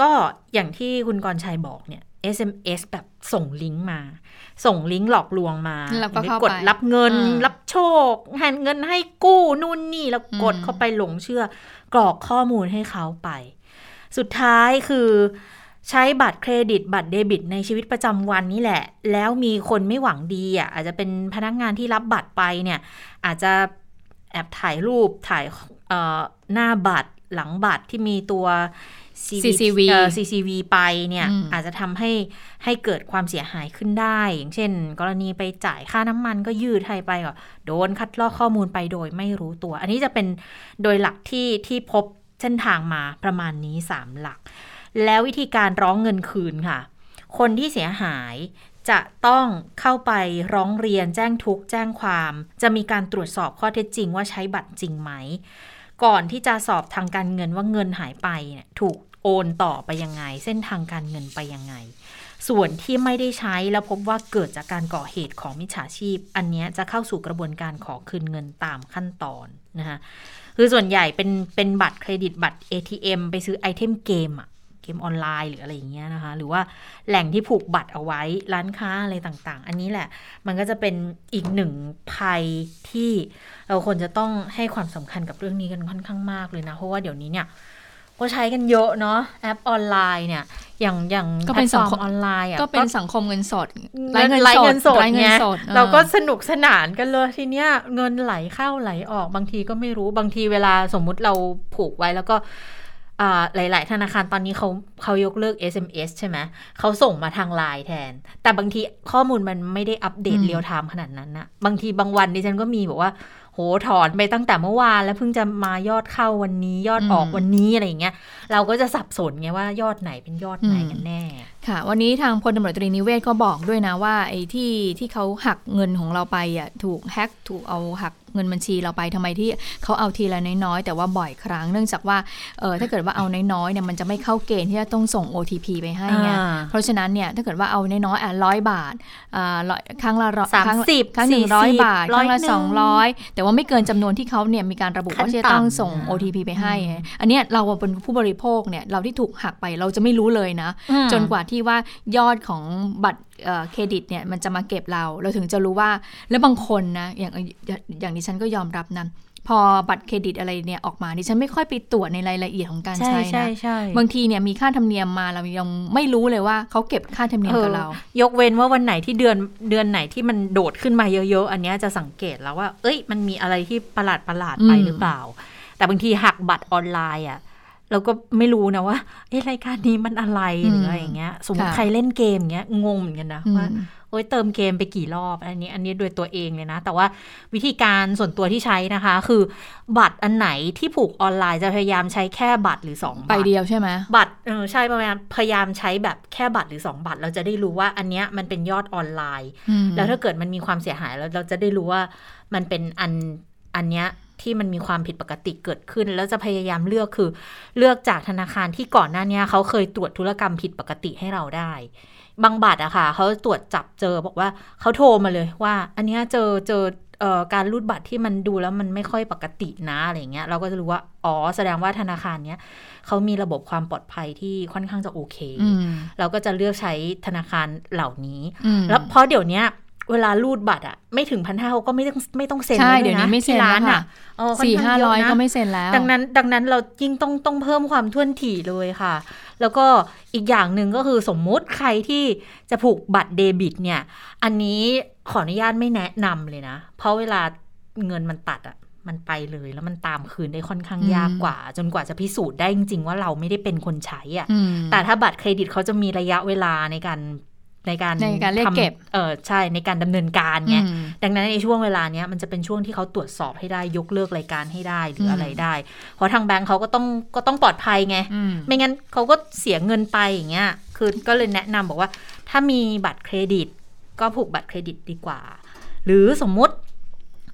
A: ก็อย่างที่คุณกรชัยบอกเนี่ย SMS แบบส่งลิงก์มา ส่งลิงก์หลอกลวงมา
B: แล้วก็
A: กดรับเงิน รับโชคหันเงินให้กู้นู่นนี่แล้วกดเข้าไปหลงเชื่อ กรอกข้อมูลให้เขาไป สุดท้ายคือ ใช้บัตรเครดิตบัตรเดบิต ในชีวิตประจำวันนี่แหละ แล้วมีคนไม่หวังดีอะอาจจะเป็นพนักงานที่รับบัตรไปเนี่ย อาจจะแอบถ่ายรูปถ่ายหน้าบัตรหลังบัตรที่มีตัว
B: CCV
A: เอ่อ CCV ไปเนี่ย
B: อืม
A: อาจจะทำให้ให้เกิดความเสียหายขึ้นได้ อย่างเช่น กรณีไปจ่ายค่าน้ำมันก็ยืดให้ไปก็โดนคัดลอกข้อมูลไปโดยไม่รู้ตัว อันนี้จะเป็นโดยหลักที่ที่พบเส้นทางมาประมาณนี้ 3 หลัก แล้ววิธีการร้องเงินคืนค่ะ คนที่เสียหายจะต้องเข้าไปร้องเรียนแจ้งทุกข์แจ้งความ จะมีการตรวจสอบข้อเท็จจริงว่าใช้บัตรจริงไหม ก่อนที่จะสอบทางการเงินว่าเงินหายไปเนี่ยถูกโอนต่อไปยังไง เส้นทางการเงินไปยังไง ส่วนที่ไม่ได้ใช้แล้วพบว่าเกิดจากการก่อเหตุของมิจฉาชีพ อันนี้จะเข้าสู่กระบวนการขอคืนเงินตามขั้นตอนนะคะคือส่วนใหญ่เป็นเป็นบัตรเครดิตบัตร ATM ไปซื้อไอเทมเกมอะ เกมออนไลน์หรืออะไรอย่างเงี้ยนะคะ หรือว่าแหล่งที่ผูกบัตรเอาไว้ร้านค้าอะไรต่างๆ อันนี้แหละ มันก็จะเป็นอีกหนึ่งภัยที่เราควรจะต้องให้ความสำคัญกับเรื่องนี้กันค่อนข้างมากเลยนะ เพราะว่าเดี๋ยวนี้เนี่ยก็ใช้กันเยอะเนาะแอปออนไลน์เนี่ย อย่างอย่าง
B: ก็เป็น
A: แพลตฟอร์
B: สังคม
A: ออนไลน์อะ
B: ก็เป็นสังคมเงินสด
A: ไร้เงินไร้เงินสด
B: ไร้เงิ
A: ไง
B: นสดออ
A: เราก็สนุกสนานกันเลยทีเนี้ยเงินไหลเข้าไหลออกบางทีก็ไม่รู้บางทีเวลาสมมุติเราผูกไว้แล้วก็อ่า หลาย ๆ ธนาคารตอนนี้เขาเขายกเลิก SMS ใช่ไหมเขาส่งมาทางไลน์แทน แต่บางทีข้อมูลมันไม่ได้อัปเดต
B: อืม
A: เรียลไทม์ขนาดนั้นนะบางทีบางวันดิฉันก็มีบอกว่า โหถอนไปตั้งแต่เมื่อวาน แล้วเพิ่งจะมายอดเข้าวันนี้ยอดออกวันนี้อะไรอย่างเงี้ยเราก็จะสับสนไงว่ายอดไหนเป็นยอดไหนกันแน่
B: ค่ะ วันนี้ทางพลตำรวจตรีนิเวศก็บอกด้วยนะว่าไอ้ที่ที่เขาหักเงินของเราไปอะถูกแฮ็กถูกเอาหัก เงินบัญชีเราไปทำไมที่เขาเอาทีละน้อยๆ แต่ว่าบ่อยครั้งเนื่องจากว่าเออถ้าเกิดว่าเอาน้อยๆเนี่ยมันจะไม่เข้าเกณฑ์ที่จะต้องส่ง OTP ไปให้ไง
A: อ่า
B: เพราะฉะนั้นเนี่ยถ้าเกิดว่าเอาน้อยๆอะร้อยบาทอ่าร้อยครั้งละร้อย
A: สาม
B: ครั้งละ
A: สิบ
B: ครั้งหนึ่งร้อย
A: สี่สิบบา
B: ทครั้งละ
A: ร้อยหนึ่ง
B: สองร้อยแต่ว่าไม่เกินจำนวนที่เขาเนี่ยมีการระบุ
A: ขั้น
B: ว่าจะต้อง
A: ต่ำ
B: ส่ง
A: นะ
B: OTP ไปให้ไงอันเนี้ยเราเป็นผู้บริโภคเนี่ยเราที่ถูกหักไปเราจะไม่รู้เลยนะ
A: อืม
B: จนกว่าที่ว่ายอดของบัตร เอ่อเครดิตเนี่ยมันจะมาเก็บเรา เราถึงจะรู้ว่า แล้วบางคนนะอย่างอย่างอย่างดิฉันก็ยอมรับนะพอบัตรเครดิตอะไรเนี่ยออกมาดิฉันไม่ค่อยไปตรวจในรายละเอียดของการ
A: ใช่
B: ใช้
A: ใช่
B: นะ
A: ใช่
B: บางทีเนี่ยมีค่าธรรมเนียมมาเรายังไม่รู้เลยว่าเขาเก็บค่าธรรมเนียมกับเรา
A: ยกเว้นว่าวันไหนที่เดือนเดือนไหนที่มันโดดขึ้นมาเยอะๆ อันเนี้ยจะสังเกตแล้วว่า เอ้ยมันมีอะไรที่ประหลาดประหลาดๆไป
B: อืม
A: หรือเปล่า แต่บางทีหักบัตรออนไลน์อะ เราก็ไม่รู้นะว่าเอ้รายการนี้มันอะไรหรืออะไรอย่างเงี้ย สมมติใครเล่นเกมอย่างเงี้ยงงเหมือนกันนะ
B: อืม
A: ว่าโอ้ยเติมเกมไปกี่รอบ อันนี้อันนี้โดยตัวเองเลยนะ แต่ว่าวิธีการส่วนตัวที่ใช้นะคะ คือบัตรอันไหนที่ผูกออนไลน์จะพยายามใช้แค่บัตรหรือสองบัตร
B: ไปเดียวใช่ไหม
A: บัตรเออใช่ประมาณพยายามใช้แบบแค่บัตรหรือ 2 บัตร เราจะได้รู้ว่าอันเนี้ยมันเป็นยอดออนไลน์
B: อืม
A: แล้วถ้าเกิดมันมีความเสียหายแล้วเราจะได้รู้ว่ามันเป็นอันอันเนี้ย ที่มันมีความผิดปกติเกิดขึ้น แล้วจะพยายามเลือกคือ เลือกจากธนาคารที่ก่อนหน้าเนี้ยเขาเคยตรวจธุรกรรมผิดปกติให้เราได้ บางบัตรอะค่ะเขาตรวจจับเจอบอกว่าเขาโทรมาเลยว่า อันเนี้ยเจอเจอเอ่อการรูดบัตรที่มันดูแล้วมันไม่ค่อยปกตินะอะไรเงี้ยเราก็จะรู้ว่าอ๋อแสดงว่าธนาคารเนี้ยเขามีระบบความปลอดภัยที่ค่อนข้างจะโอเค
B: อืม
A: เราก็จะเลือกใช้ธนาคารเหล่านี้
B: อืม
A: แล้วเพราะเดี๋ยวเนี้ย เวลารูดบัตรอะไม่ถึงพันห้าเขาก็ไม่ต้องไม่ต้องเซ็น
B: ใช่
A: แล้
B: เดี๋ยวนี้ไม่เซ็น
A: ที่ร้าน
B: แล้ว
A: อะ
B: ค่ะ
A: เออค่อน
B: สี่
A: ข้
B: ห้าง
A: เะ
B: ร้อย
A: นะ
B: ก็ไม่เซ็นแล้ว
A: ดังนั้น ดังนั้นเรายิ่งต้องต้องเพิ่มความท่วนถี่เลยค่ะ แล้วก็อีกอย่างหนึ่งก็คือสมมุติใครที่จะผูกบัตรเดบิต เนี่ย อันนี้ขออนุญาตไม่แนะนำเลยนะ เพราะเวลาเงินมันตัดอะมันไปเลยแล้วมันตามคืนได้ค่อนข้าง
B: อืม
A: ยากกว่า จนกว่าจะพิสูจน์ได้จริงๆว่าเราไม่ได้เป็นคนใช้อะ
B: อืม
A: แต่ถ้าบัตรเครดิตเขาจะมีระยะเวลาในการ ในการ
B: ในการเรียก
A: ทำ
B: เก็บ
A: เออใช่ในการดำเนินการไง
B: อืม
A: ดังนั้นในช่วงเวลาเนี้ยมันจะเป็นช่วงที่เขาตรวจสอบให้ได้ยกเลิกรายการให้ได้หรืออะไรได้ เพราะทางแบงก์เขาก็ต้องก็ต้องปลอดภัยไง
B: อืม
A: ไม่งั้นเขาก็เสียเงินไปอย่างเงี้ยคือก็เลยแนะนำบอกว่า ถ้ามีบัตรเครดิต ก็ผูกบัตรเครดิตดีกว่า หรือสมมุติ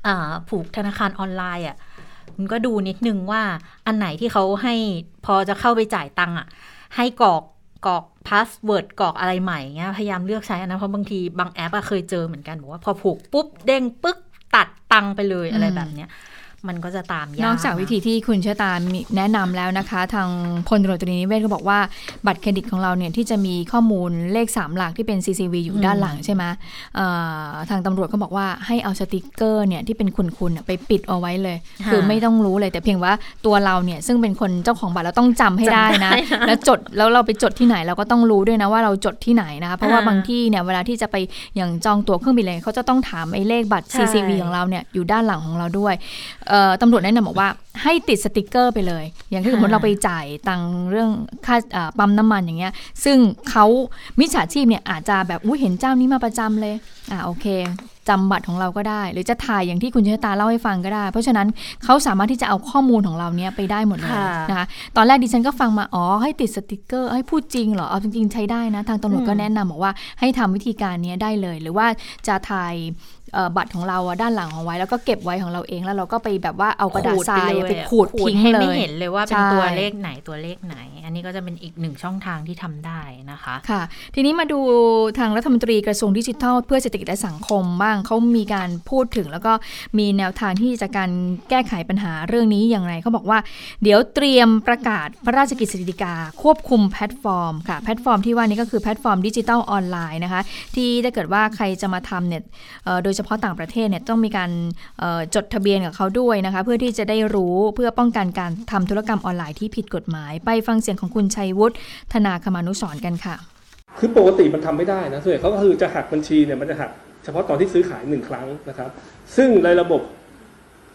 A: อ่าผูกธนาคารออนไลน์อะคุณก็ดูนิดนึงว่าอันไหนที่เขาให้พอจะเข้าไปจ่ายตังค์อะให้กรอกกรอก password กรอกอะไรใหม่เงี้ยพยายามเลือกใช้อันนะเพราะบางทีบางแอปอะเคยเจอเหมือนกันบอกว่าพอผูกปุ๊บเด้งปึ๊กตัดตังไปเลยอะไรแบบเนี้ย มันก็จะตามยาก
B: นอกจากวิธีที่คุณเชอตามีแนะนำแล้วนะคะ ทางพลตำรวจตรีนิเวศก็บอกว่าบัตรเครดิตของเราเนี่ยที่จะมีข้อมูลเลข 3 หลักที่เป็น CCV อยู่ด้านหลังใช่ไหมเอ่อทางตำรวจก็บอกว่าให้เอาสติกเกอร์เนี่ยที่เป็นขุ่นๆน่ะไปปิดเอาไว้เลย
A: ค่ะ
B: คือไม่ต้องรู้เลยแต่เพียงว่าตัวเราเนี่ยซึ่งเป็นคนเจ้าของบัตรเราต้องจำให้ได้นะ
A: จำได้นะ
B: แล้วจดแล้วเราไปจดที่ไหนเราก็ต้องรู้ด้วยนะว่าเราจดที่ไหนนะคะเพราะว่า
A: อ่า
B: บางที่เนี่ยเวลาที่จะไปอย่างจองตั๋วเครื่องบินอะไรเขาจะต้องถามไอ้เลขบัตร
A: ใช่
B: CCV ของเราเนี่ยอยู่ด้านหลังของเราด้วยเอ่อตำรวจแนะนำบอกว่าให้ติดสติกเกอร์ไปเลย อย่างที่สมมติเราไปจ่ายตังค์เรื่องค่าอ่าปั๊มน้ำมันอย่างเงี้ย ซึ่งเขามิจฉาชีพเนี่ยอาจจะแบบอุ้ยเห็นเจ้านี้มาประจำเลย อ่าโอเคจำบัตรของเราก็ได้ หรือจะถ่ายอย่างที่คุณเชษตาเล่าให้ฟังก็ได้ เพราะฉะนั้นเขาสามารถที่จะเอาข้อมูลของเราเนี้ยไปได้หมดเลย
A: ค่ะ
B: นะคะตอนแรกดิฉันก็ฟังมา อ๋อ ให้ติดสติกเกอร์ให้พูดจริงเหรอ เอาจริงๆใช้ได้นะ ทางตำรวจก็แนะนำบอกว่าให้ทำวิธีการเนี้ยได้เลย หรือว่าจะถ่ายเอ่อ บัตรของเราอะด้านหลังของไว้ แล้วก็เก็บไว้ของเราเองแล้วเราก็ไปแบบว่าเอากระดาษทรายอะไปขูดทิ้ง
A: ให้
B: เล
A: ไม่
B: ย
A: เห็นเลยว่าเป็น
B: ใช่
A: ตัวเลขไหนตัวเลขไหน อันนี้ก็จะเป็นอีกหนึ่งช่องทางที่ทำได้นะคะ
B: ค่ะ ทีนี้มาดูทางรัฐมนตรีกระทรวงดิจิทัล เพื่อเศรษฐกิจและสังคมบ้างเขามีการพูดถึง แล้วก็มีแนวทางที่จะการแก้ไขปัญหาเรื่องนี้อย่างไรเขาบอกว่า เดี๋ยวเตรียมประกาศพระราชกฤษฎีกาควบคุมแพลตฟอร์มค่ะแพลตฟอร์มที่ว่านี้ก็คือแพลตฟอร์มดิจิทัลออนไลน์นะคะที่ถ้าเกิดว่าใครจะมาทำเนี่ยเอ่อโดยเฉพาะต่างประเทศเนี่ยต้องมีการจดทะเบียนกับเขาด้วยนะคะ เพื่อที่จะได้รู้เพื่อป้องกันการทำธุรกรรมออนไลน์ที่ผิดกฎหมาย ไปฟังเสียงของคุณชัยวุฒิธนาคมานุสรณ์กันค่ะ
H: คือปกติมันทำไม่ได้นะส่วนใหญ่เขาก็คือจะหักบัญชีเนี่ยมันจะหักเฉพาะตอนที่ซื้อขายหนึ่งครั้งนะครับ ซึ่งในระบบ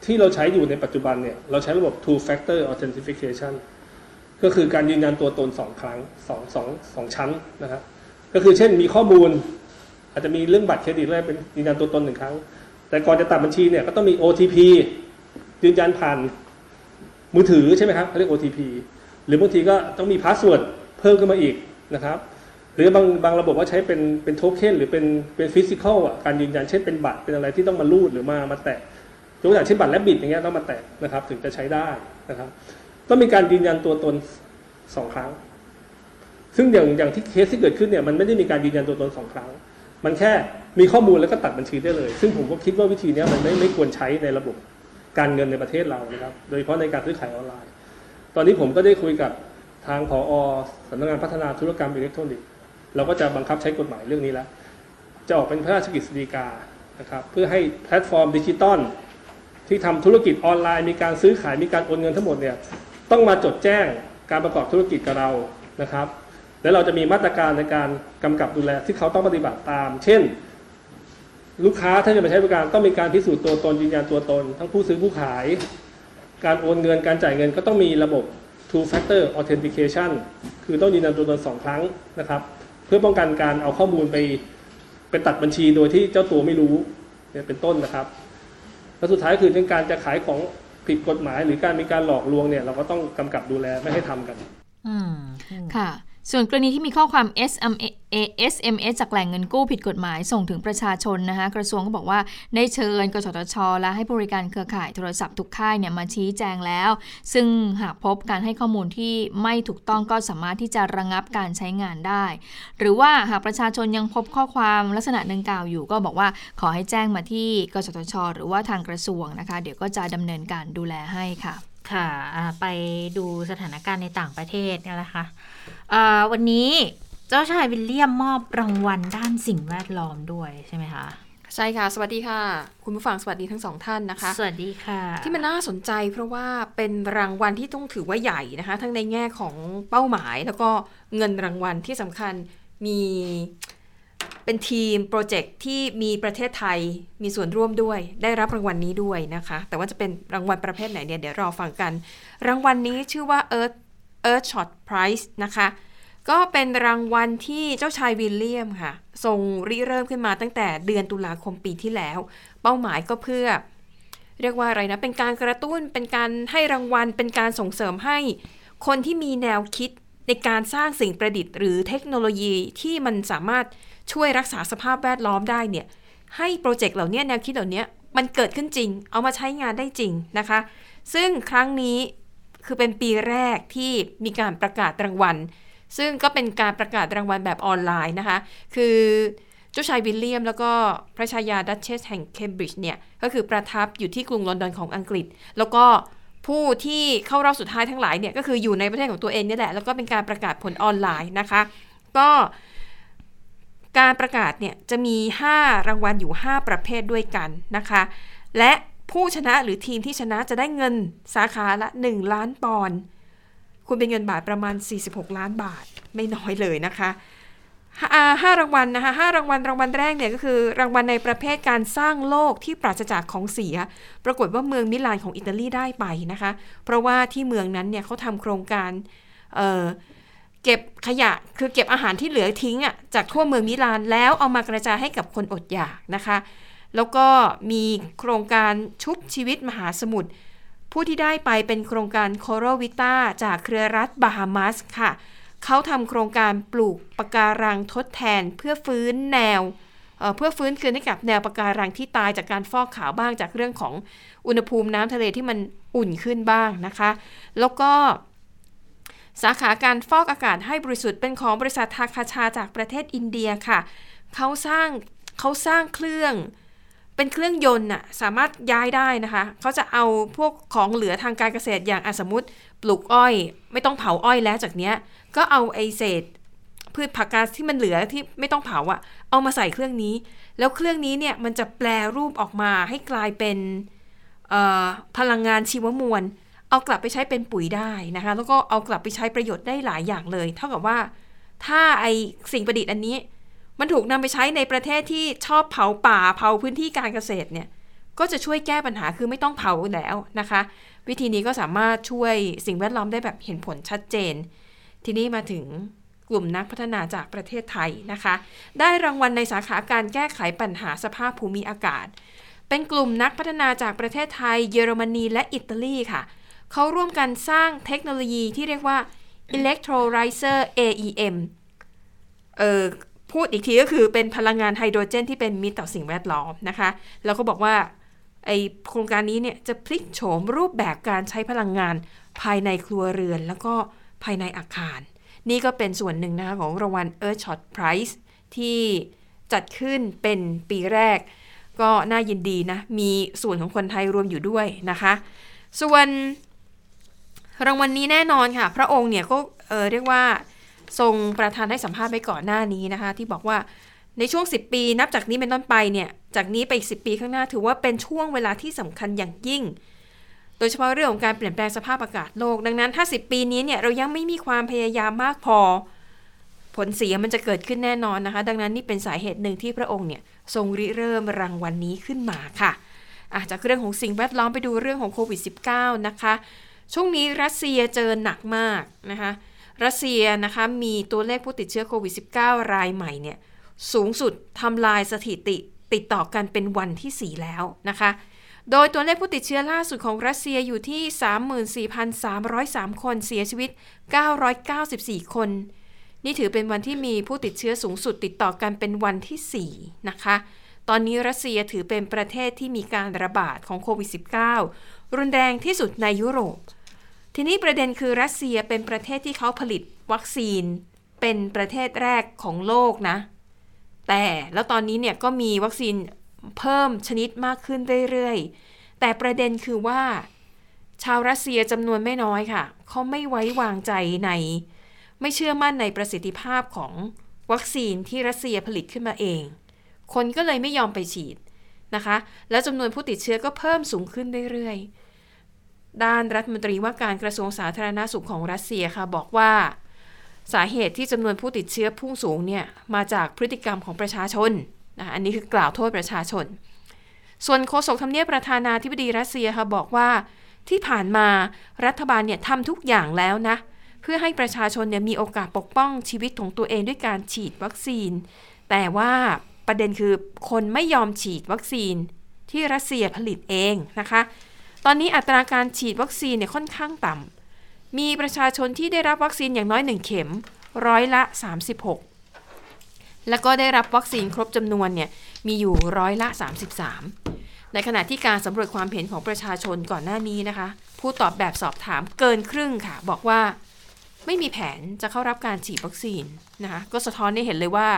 H: ที่เราใช้อยู่ในปัจจุบันเนี่ยเราใช้ระบบ two factor authentication ก็คือการยืนยันตัวตนสองครั้งสองสองสองชั้นนะครับก็คือเช่นมีข้อมูล อาจจะมีเรื่องบัตรเครดิตอะไรเป็นยืนยันตัวตนหนึ่งครั้ง แต่ก่อนจะตัดบัญชีเนี่ยก็ต้องมี OTP ยืนยันผ่านมือถือใช่ไหมครับเขาเรียก OTP หรือบางทีก็ต้องมี password เพิ่มขึ้นมาอีกนะครับหรือบางบางระบบว่าใช้เป็นเป็นโทเค็นหรือเป็นเป็น physical อะการยืนยันเช่นเป็นบัตรเป็นอะไรที่ต้องมารูดหรือมามาแตะยกตัวอย่างเช่นบัตร Rabbit อย่างเงี้ยต้องมาแตะนะครับ ถึงจะใช้ได้นะครับ ต้องมีการยืนยันตัวตนสองครั้ง ซึ่งอย่างอย่างที่เคสที่เกิดขึ้นเนี่ยมันไม่ได้มีการยืนยันตัวตนสองครั้ง มันแค่มีข้อมูลแล้วก็ตัดบัญชีได้เลย ซึ่งผมก็คิดว่าวิธีนี้มันไม่ไม่ควรใช้ในระบบการเงินในประเทศเรานะครับ โดยเฉพาะในการซื้อขายออนไลน์ ตอนนี้ผมก็ได้คุยกับทางผอสำนักงานพัฒนาธุรกรรมอิเล็กทรอนิกส์ เราก็จะบังคับใช้กฎหมายเรื่องนี้แล้ว จะออกเป็นพระราชกฤษฎีกานะครับ เพื่อให้แพลตฟอร์มดิจิตอลที่ทำธุรกิจออนไลน์ มีการซื้อขายมีการโอนเงินทั้งหมดเนี่ยต้องมาจดแจ้งการประกอบธุรกิจกับเรานะครับ แล้วเราจะมีมาตรการในการกำกับดูแลที่เขาต้องปฏิบัติตาม เช่น ลูกค้าถ้าจะมาใช้บริการต้องมีการพิสูจน์ตัวตนยืนยันตัวตน ทั้งผู้ซื้อผู้ขาย การโอนเงินการจ่ายเงินก็ต้องมีระบบ two factor authentication คือต้องยืนยันตัวตนสองครั้งนะครับ เพื่อป้องกันการเอาข้อมูลไปไปตัดบัญชีโดยที่เจ้าตัวไม่รู้เนี่ยเป็นต้นนะครับและสุดท้ายคือเรื่องการจะขายของผิดกฎหมาย หรือการมีการหลอกลวงเนี่ยเราก็ต้องกำกับดูแลไม่ให้ทำกัน
A: อืม
B: ค่ะ ส่วนกรณีที่มีข้อความ SMS จากแหล่งเงินกู้ผิดกฎหมายส่งถึงประชาชนนะคะกระทรวงก็บอกว่าได้เชิญ กสทช และให้บริการเครือข่ายโทรศัพท์ทุกค่ายเนี่ยมาชี้แจงแล้ว ซึ่งหากพบการให้ข้อมูลที่ไม่ถูกต้องก็สามารถที่จะระงับการใช้งานได้ หรือว่าหากประชาชนยังพบข้อความลักษณะดังกล่าวอยู่ ก็บอกว่าขอให้แจ้งมาที่ กสทช หรือว่าทางกระทรวงนะคะ เดี๋ยวก็จะดำเนินการดูแลให้ค่ะ
A: ค่ะอ่าไปดูสถานการณ์ในต่างประเทศเนี่ยนะคะอ่าวันนี้เจ้าชายวิลเลียมมอบรางวัลด้านสิ่งแวดล้อมด้วยใช่ไหมคะ
I: ใช่ค่ะ สวัสดีค่ะ คุณผู้ฟังสวัสดีทั้งสองท่านนะคะ
A: สวัสดีค่ะ
I: ที่มันน่าสนใจเพราะว่าเป็นรางวัลที่ต้องถือว่าใหญ่นะคะ ทั้งในแง่ของเป้าหมาย แล้วก็เงินรางวัลที่สำคัญมี เป็นทีมโปรเจกต์ที่มีประเทศไทยมีส่วนร่วมด้วย ได้รับรางวัลนี้ด้วยนะคะ แต่ว่าจะเป็นรางวัลประเภทไหนเนี่ยเดี๋ยวรอฟังกัน รางวัลนี้ชื่อว่า Earth Earth Shot Prize นะคะ ก็เป็นรางวัลที่เจ้าชายวิลเลียมค่ะทรงริเริ่มขึ้นมาตั้งแต่เดือนตุลาคมปีที่แล้ว เป้าหมายก็เพื่อ เรียกว่าอะไรนะ เป็นการกระตุ้นเป็นการให้รางวัล เป็นการส่งเสริมให้คนที่มีแนวคิดในการสร้างสิ่งประดิษฐ์หรือเทคโนโลยีที่มันสามารถ ช่วยรักษาสภาพแวดล้อมได้เนี่ยให้โปรเจกต์เหล่านี้แนวคิดเหล่านี้มันเกิดขึ้นจริง เอามาใช้งานได้จริงนะคะ ซึ่งครั้งนี้คือเป็นปีแรกที่มีการประกาศรางวัล ซึ่งก็เป็นการประกาศรางวัลแบบออนไลน์นะคะ คือเจ้าชายวิลเลียม แล้วก็พระชายาดัชเชสแห่งเคมบริดจ์เนี่ย ก็คือประทับอยู่ที่กรุงลอนดอนของอังกฤษ แล้วก็ผู้ที่เข้ารอบสุดท้ายทั้งหลายเนี่ย ก็คืออยู่ในประเทศของตัวเองนี่แหละ แล้วก็เป็นการประกาศผลออนไลน์นะคะ ก็ การประกาศเนี่ยจะมี 5 รางวัลอยู่ 5 ประเภทด้วยกันนะคะ และผู้ชนะหรือทีมที่ชนะจะได้เงินสาขาละ 1 ล้านปอนด์คุณเป็นเงินบาทประมาณ 46 ล้านบาทไม่น้อยเลยนะคะห้ารางวัลนะคะห้ารางวัลรางวัลแรกเนี่ยก็คือรางวัลในประเภทการสร้างโลกที่ปราศจากของเสีย ปรากฏว่าเมืองมิลานของอิตาลีได้ไปนะคะ เพราะว่าที่เมืองนั้นเนี่ยเขาทำโครงการเออ เก็บขยะคือเก็บอาหารที่เหลือทิ้งอะจากทั่วเมืองมิลานแล้วเอามากระจายให้กับคนอดอยากนะคะ แล้วก็มีโครงการชุบชีวิตมหาสมุทรผู้ที่ได้ไปเป็นโครงการโคโรวิต้าจากเครือรัฐบาฮามัสค่ะ เขาทำโครงการปลูกปะการังทดแทนเพื่อฟื้นแนวเเพื่อฟื้นคืนให้กับแนวปะการังที่ตายจากการฟอกขาวบ้างจากเรื่องของอุณหภูมิน้ำทะเลที่มันอุ่นขึ้นบ้างนะคะ แล้วก็ สาขาการฟอกอากาศให้บริสุทธิ์เป็นของบริษัททาคาชาจากประเทศอินเดียค่ะ เขาสร้างเขาสร้างเครื่องเป็นเครื่องยนต์น่ะสามารถย้ายได้นะคะ เขาจะเอาพวกของเหลือทางการเกษตรอย่างอสมมติปลูกอ้อย ไม่ต้องเผาอ้อยแล้วจากเนี้ย ก็เอาไอเศษ พืชผักกาดที่มันเหลือที่ไม่ต้องเผาอะเอามาใส่เครื่องนี้ แล้วเครื่องนี้เนี่ยมันจะแปลรูปออกมาให้กลายเป็นพลังงานชีวมวล เอากลับไปใช้เป็นปุ๋ยได้นะคะ แล้วก็เอากลับไปใช้ประโยชน์ได้หลายอย่างเลย เท่ากับว่า ถ้าไอสิ่งประดิษฐ์อันนี้ มันถูกนำไปใช้ในประเทศที่ชอบเผาป่าเผาพื้นที่การเกษตรเนี่ยก็จะช่วยแก้ปัญหาคือไม่ต้องเผาแล้วนะคะ วิธีนี้ก็สามารถช่วยสิ่งแวดล้อมได้แบบเห็นผลชัดเจน ทีนี้มาถึงกลุ่มนักพัฒนาจากประเทศไทยนะคะ ได้รางวัลในสาขาการแก้ไขปัญหาสภาพภูมิอากาศ เป็นกลุ่มนักพัฒนาจากประเทศไทย เยอรมนีและอิตาลีค่ะ เขาร่วมกันสร้างเทคโนโลยีที่เรียกว่า electrolyzer AEM เออพูดอีกทีก็คือเป็นพลังงานไฮโดรเจนที่เป็นมิตรต่อสิ่งแวดล้อมนะคะ แล้วก็บอกว่าไอโครงการนี้เนี่ยจะพลิกโฉมรูปแบบการใช้พลังงานภายในครัวเรือน แล้วก็ภายในอาคาร นี่ก็เป็นส่วนหนึ่งนะคะของรางวัล Earthshot Prize ที่จัดขึ้นเป็นปีแรก ก็น่ายินดีนะ มีส่วนของคนไทยรวมอยู่ด้วยนะคะ ส่วน รางวัลนนี้แน่นอนค่ะ พระองค์เนี่ยก็เเรียกว่าทรงประธานให้สัมภาษณ์ไปก่อนหน้านี้นะคะ ที่บอกว่าในช่วง 10 ปี นับจากนี้เป็นต้นไปเนี่ยจากนี้ไปอีก 10 ปีข้างหน้าถือว่าเป็นช่วงเวลาที่สำคัญอย่างยิ่ง โดยเฉพาะเรื่องของการเปลี่ยนแปลงสภาพอากาศโลก ดังนั้นถ้า 10 ปีนี้เนี่ยเรายังไม่มีความพยายามมากพอ ผลเสียมันจะเกิดขึ้นแน่นอนนะคะ ดังนั้นนี่เป็นสาเหตุหนึ่งที่พระองค์เนี่ยทรงริเริ่มรางวัลนนี้ขึ้นมาค่ะอะจากเรื่องของสิ่งแวดล้อมไปดูเรื่องของโควิด -19 นะคะ ช่วงนี้รัสเซียเจอหนักมากนะคะรัสเซียนะคะมีตัวเลขผู้ติดเชื้อโควิด -19 รายใหม่เนี่ยสูงสุดทำลายสถิติติดต่อกันเป็นวันที่ 4 แล้วนะคะ โดยตัวเลขผู้ติดเชื้อล่าสุดของรัสเซียอยู่ที่ 34,303 คนเสียชีวิต 994 คน นี่ถือเป็นวันที่มีผู้ติดเชื้อสูงสุดติดต่อกันเป็นวันที่ 4 นะคะ ตอนนี้รัสเซียถือเป็นประเทศที่มีการระบาดของโควิด -19 รุนแรงที่สุดในยุโรป ทีนี้ประเด็นคือรัสเซียเป็นประเทศที่เขาผลิตวัคซีน เป็นประเทศแรกของโลกนะ แต่แล้วตอนนี้เนี่ยก็มีวัคซีนเพิ่มชนิดมากขึ้นเรื่อยๆ แต่ประเด็นคือว่า ชาวรัสเซียจำนวนไม่น้อยค่ะ เขาไม่ไว้วางใจใน ไม่เชื่อมั่นในประสิทธิภาพของวัคซีนที่รัสเซียผลิตขึ้นมาเอง คนก็เลยไม่ยอมไปฉีดนะคะ แล้วจำนวนผู้ติดเชื้อก็เพิ่มสูงขึ้นเรื่อยๆ ด้านรัฐมนตรีว่าการกระทรวงสาธารณาสุขของรัสเซียค่ะ บอกว่า สาเหตุที่จำนวนผู้ติดเชื้อพุ่งสูงเนี่ยมาจากพฤติกรรมของประชาชนนะอันนี้คือกล่าวโทษประชาชน ส่วนโฆษกทำเนียบประธานาธิบดีรัสเซียค่ะบอกว่าที่ผ่านมารัฐบาลเนี่ยทำทุกอย่างแล้วนะ เพื่อให้ประชาชนเนี่ยมีโอกาสปกป้องชีวิตของตัวเองด้วยการฉีดวัคซีน แต่ว่าประเด็นคือคนไม่ยอมฉีดวัคซีนที่รัสเซียผลิตเองนะคะ ตอนนี้อัตราการฉีดวัคซีนเนี่ยค่อนข้างต่ำ มีประชาชนที่ได้รับวัคซีนอย่างน้อยหนึ่งเข็มร้อยละ 36 แล้วก็ได้รับวัคซีนครบจำนวนเนี่ยมีอยู่ร้อยละ 33 ในขณะที่การสำรวจความเห็นของประชาชนก่อนหน้านี้นะคะ ผู้ตอบแบบสอบถามเกินครึ่งค่ะ บอกว่าไม่มีแผนจะเข้ารับการฉีดวัคซีนนะคะ ก็สะท้อนให้เห็นเลยว่า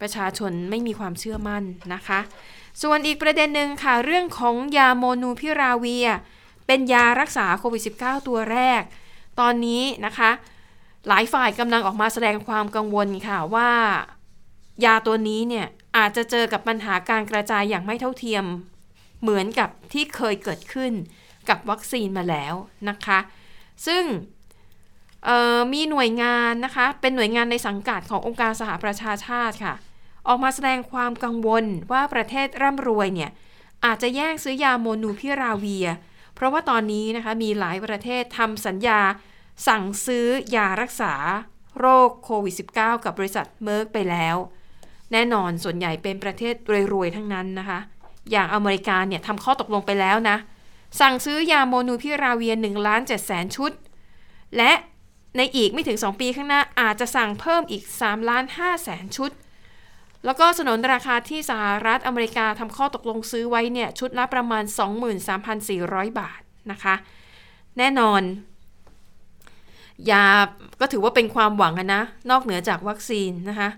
I: ประชาชนไม่มีความเชื่อมั่นนะคะ ส่วนอีกประเด็นหนึ่งค่ะ เรื่องของยาโมนูพิราเวีย เป็นยารักษาโควิด -19 ตัวแรก ตอนนี้นะคะ หลายฝ่ายกำลังออกมาแสดงความกังวลค่ะว่า ยาตัวนี้เนี่ยอาจจะเจอกับปัญหาการกระจายอย่างไม่เท่าเทียม เหมือนกับที่เคยเกิดขึ้นกับวัคซีนมาแล้วนะคะ ซึ่งมีหน่วยงานนะคะ เป็นหน่วยงานในสังกัดขององค์การสหประชาชาติค่ะ ออกมาแสดงความกังวลว่าประเทศร่ำรวยเนี่ยอาจจะแย่งซื้อยาโมนูพิราเวีย เพราะว่าตอนนี้นะคะมีหลายประเทศทำสัญญา สั่งซื้อยารักษา โรคโควิด -19 กับบริษัทเมอร์กไปแล้ว แน่นอนส่วนใหญ่เป็นประเทศรวยๆทั้งนั้นนะคะ อย่างอเมริกาเนี่ยทำข้อตกลงไปแล้วนะ สั่งซื้อยาโมนูพิราเวีย1ล้าน7แสนชุด และในอีกไม่ถึง 2 ปีข้างหน้าอาจจะสั่งเพิ่มอีก3ล้าน5แสนชุด แล้วก็สนนราคาที่สหรัฐอเมริกาทำข้อตกลงซื้อไว้เนี่ยชุดละประมาณ 23,400 บาทนะคะ แน่นอน ยาก็ถือว่าเป็นความหวังนะ นอกเหนือจากวัคซีนนะคะ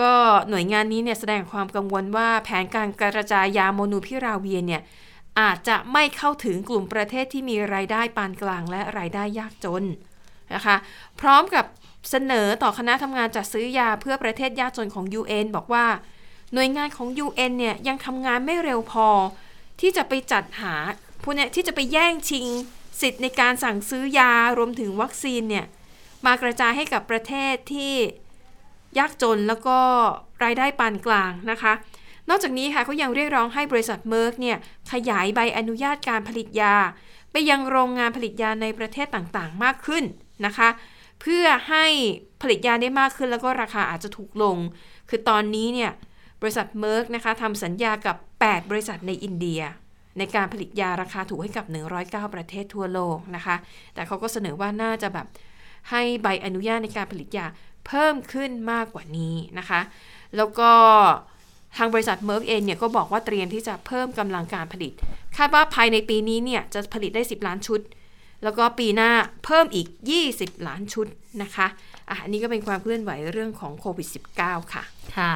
I: ก็หน่วยงานนี้เนี่ยแสดงความกังวลว่าแผนการกระจายยาโมนูพิราเวียเนี่ยอาจจะไม่เข้าถึงกลุ่มประเทศที่มีรายได้ปานกลางและรายได้ยากจนนะคะ พร้อมกับ เสนอต่อคณะทำงานจัดซื้อยาเพื่อประเทศยากจนของ UN บอกว่า หน่วยงานของ UN เนี่ยยังทำงานไม่เร็วพอ ที่จะไปจัดหาพวกเนี้ยที่จะไปแย่งชิง สิทธิ์ในการสั่งซื้อยารวมถึงวัคซีนเนี่ยมากระจายให้กับประเทศที่ยากจนแล้วก็รายได้ปานกลางนะคะ นอกจากนี้ค่ะเขายังเรียกร้องให้บริษัทเมอร์กเนี่ยขยายใบอนุญาตการผลิตยา ไปยังโรงงานผลิตยาในประเทศต่างๆ มากขึ้นนะคะ เพื่อให้ผลิตยาได้มากขึ้นแล้วก็ราคาอาจจะถูกลง คือตอนนี้เนี่ยบริษัทเมอร์กนะคะทำสัญญากับ 8 บริษัทในอินเดีย ในการผลิตยาราคาถูกให้กับ 109 ประเทศทั่วโลกนะคะ แต่เขาก็เสนอว่าน่าจะแบบให้ใบอนุญาตในการผลิตยาเพิ่มขึ้นมากกว่านี้นะคะ แล้วก็ทางบริษัทเมอร์กเองเนี่ยก็บอกว่าเตรียมที่จะเพิ่มกำลังการผลิต คาดว่าภายในปีนี้เนี่ยจะผลิตได้ 10 ล้านชุด แล้วก็ปีหน้าเพิ่มอีก 20 ล้านชุดนะคะอะอันนี้ก็เป็นความเคลื่อนไหวเรื่องของโควิด -19 ค่ะ
A: ค่ะ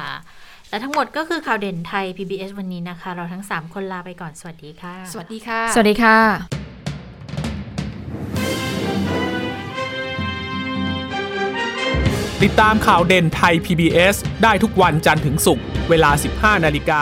A: และทั้งหมดก็คือข่าวเด่นไทย PBS วันนี้นะคะ เราทั้ง 3 คนลาไปก่อน สวัสดีค่ะ
I: สวัสดีค่ะ
B: สวัสดีค่ะ
J: ติดตามข่าวเด่นไทย PBS ได้ทุกวันจันทร์ถึงศุกร์เวลา 15 นาฬิกา